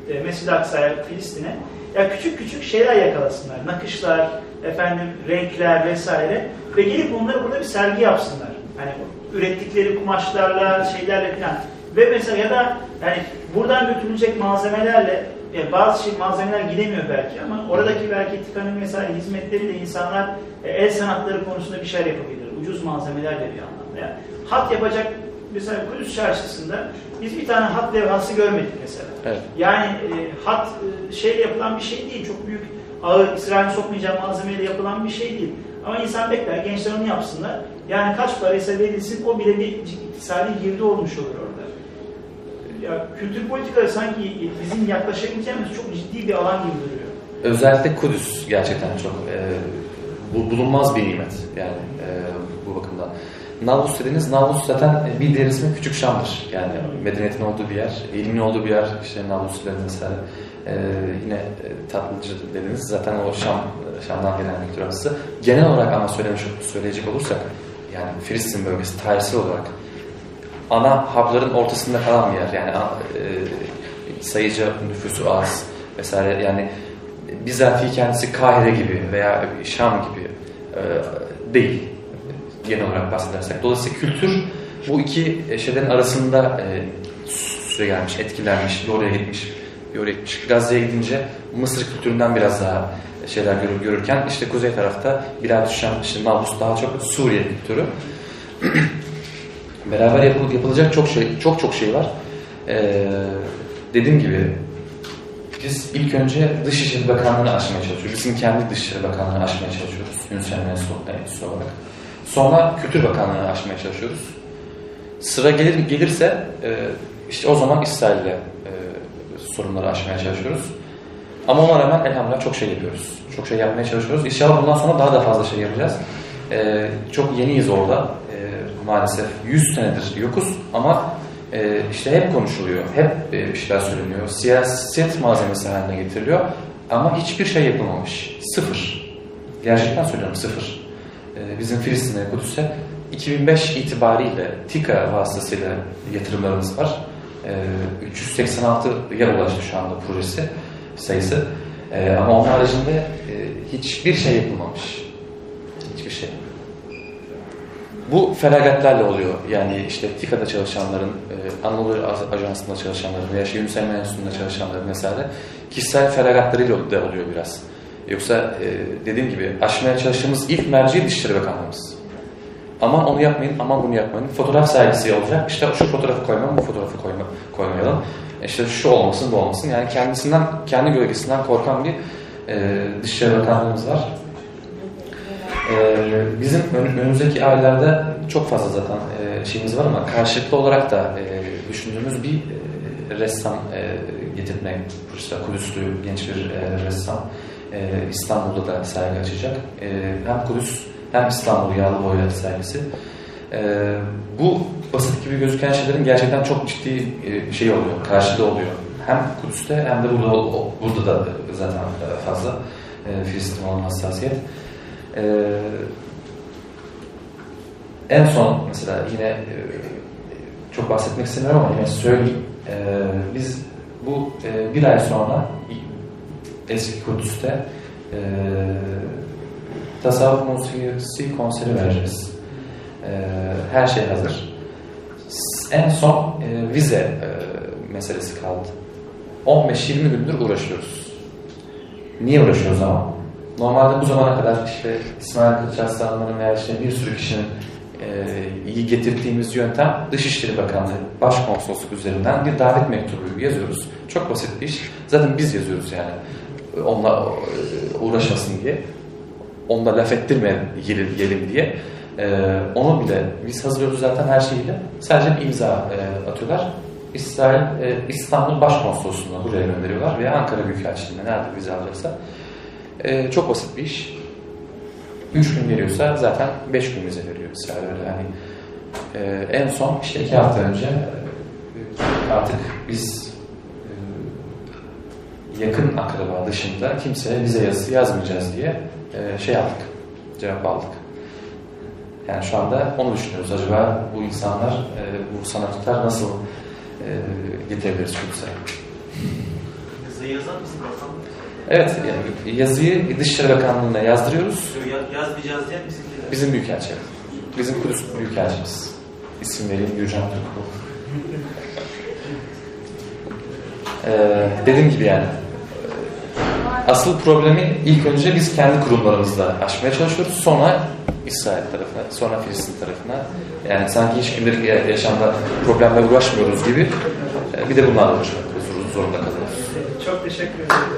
E, Mescid-i Aksa'ya, Filistin'e. Ya küçük küçük şeyler yakalasınlar. Nakışlar, efendim renkler vesaire. Ve gelip onları burada bir sergi yapsınlar. Hani ürettikleri kumaşlarla, şeylerle falan. Ve mesela ya da yani buradan götürülecek malzemelerle yani bazı şey malzemeler gidemiyor belki ama oradaki belki tıkanın mesela hizmetleriyle insanlar e, el sanatları konusunda bir şeyler yapabilir. Ucuz malzemelerle bir anlamda. Yani hat yapacak mesela Kudüs çarşısında biz bir tane hat levhası görmedik mesela. evet. Yani e, hat e, şeyle yapılan bir şey değil. Çok büyük ağır İsrail'in sokmayacağı malzemeyle yapılan bir şey değil. Ama insan bekler gençler onu yapsınlar. Yani kaç paraysa verilsin o bile bir iktisadi girdi olmuş olur orada. Ya kültür politikaları sanki bizim yaklaşabileceğimiz çok ciddi bir alan gibi duruyor. Özellikle Kudüs gerçekten çok e, bu- bulunmaz bir nimet yani e, bu bakımdan. Nablus dediğiniz, Nablus zaten bir diğer ismi Küçük Şam'dır. Yani medeniyetin olduğu bir yer, ilmin olduğu bir yer, işte Nablus dediğiniz mesela. E, yine e, tatlıcı dediğiniz zaten o Şam, Şam'dan gelen bir Genel olarak ama söylemiş, söyleyecek olursak, yani Filistin bölgesi tarihsel olarak ana hub'ların ortasında kalan bir yer. Yani e, sayıca nüfusu az vesaire yani bizatihi kendisi Kahire gibi veya Şam gibi e, değil genel olarak bahsedersek. Dolayısıyla kültür bu iki şeylerin arasında e, süre gelmiş, etkilenmiş, oraya gitmiş, oraya gitmiş. Gazze'ye gidince Mısır kültüründen biraz daha şeyler görür, görürken işte kuzey tarafta Bilal Şam, işte Nablus daha çok Suriye kültürü. *clears throat* Beraber yapıl, yapılacak çok şey, çok çok şey var. Ee, dediğim gibi biz ilk önce Dışişleri Bakanlığı'nı aşmaya çalışıyoruz. Bizim kendi Dışişleri Bakanlığı'nı aşmaya çalışıyoruz. Yunusel Enstitüsü olarak. Sonra Kültür Bakanlığı'nı aşmaya çalışıyoruz. Sıra gelir gelirse e, işte o zaman İsrail'le e, sorunları aşmaya çalışıyoruz. Ama ona rağmen elhamdülillah çok şey yapıyoruz. Çok şey yapmaya çalışıyoruz. İnşallah bundan sonra daha da fazla şey yapacağız. E, çok yeniyiz orada. E, maalesef 100 senedir yokuz ama e, işte hep konuşuluyor. Hep e, bir şeyler söyleniyor. Siyaset malzemesi haline getiriliyor. Ama hiçbir şey yapılmamış. Sıfır. Gerçekten söylüyorum sıfır. E, bizim Filistin'e, Kudüs'e 2005 itibariyle TİKA vasıtasıyla yatırımlarımız var. E, 386 yer ulaştı şu anda projesi sayısı. E, ama onun haricinde e, hiçbir şey yapılmamış. Hiçbir şey. Bu felagatlerle oluyor. Yani işte TİKA'da çalışanların, e, Anadolu Ajansı'nda çalışanların veya şey Yunus Emre Enstitüsü'nde çalışanların vesaire kişisel felagatlarıyla da oluyor biraz. Yoksa e, dediğim gibi aşmaya çalıştığımız ilk merci Dışişleri Bakanlığımız. Aman onu yapmayın, aman bunu yapmayın. Fotoğraf sergisi olacak. İşte şu fotoğrafı koymayalım, bu fotoğrafı koyma, koymayalım. İşte şu olmasın, bu olmasın. Yani kendisinden, kendi gölgesinden korkan bir e, Dışişleri Bakanlığımız var. Ee, bizim ön- önümüzdeki aylarda çok fazla zaten e, şeyimiz var ama karşılıklı olarak da e, düşündüğümüz bir e, ressam getirmek var. Kudüslü genç bir ressam İstanbul'da da sergi açacak. Hem Kudüs hem İstanbul Yağlı Boylar sergisi. Bu basit gibi gözüken şeylerin gerçekten çok ciddi şey oluyor, karşılığı oluyor. Hem Kudüs'te hem de burada, burada da zaten fazla e, Filistin olan hassasiyet. Ee, en son mesela yine e, çok bahsetmek istemiyorum ama yine söyleyeyim. Ee, biz Bu e, bir ay sonra eski Kudüs'te e, tasavvuf musikisi konseri vereceğiz. E, her şey hazır. En son e, vize e, meselesi kaldı. 15-20 gündür uğraşıyoruz. Niye uğraşıyoruz ama? Normalde bu zamana kadar işte İsmail Kılıç Aslanların veya işte bir sürü kişinin e, iyi getirdiğimiz yöntem Dışişleri Bakanlığı Başkonsolosluk üzerinden bir davet mektubu yazıyoruz. Çok basit bir iş. Zaten biz yazıyoruz yani. Onunla e, uğraşmasın diye. Onunla laf ettirmeyelim yiyelim diye. E, onu bile biz hazırlıyoruz zaten her şeyiyle. Sadece bir imza atıyorlar. İsrail, İstanbul Başkonsolosluğu'na buraya gönderiyorlar veya Ankara Büyükelçiliğine nerede vize alacaksa. E, çok basit bir iş. Üç gün veriyorsa zaten beş gün vize veriyor öyle yani. E, en son işte iki hafta önce e, artık biz e, yakın akraba dışında kimseye vize yazısı yazmayacağız diye e, şey aldık, cevap aldık. Yani şu anda onu düşünüyoruz. Acaba bu insanlar, e, bu sanatçılar nasıl e, getirebiliriz Kudüs'e? Yazıyı yazar mısın? Evet, yani yazıyı Dışişleri Bakanlığı'na yazdırıyoruz. Ya- Yazmayacağız diye bizimkiler. Bizim büyükelçi. Bizim Kudüs büyükelçimiz. İsim vereyim Gürcan Türkoğlu. Ee, dediğim gibi yani asıl problemi ilk önce biz kendi kurumlarımızla aşmaya çalışıyoruz. Sonra İsrail tarafına, sonra Filistin tarafına. Yani sanki hiç gündelik ya- yaşamda problemle uğraşmıyoruz gibi e, bir de bunlarla uğraşmak zorunda kalıyoruz. Çok teşekkür ederim.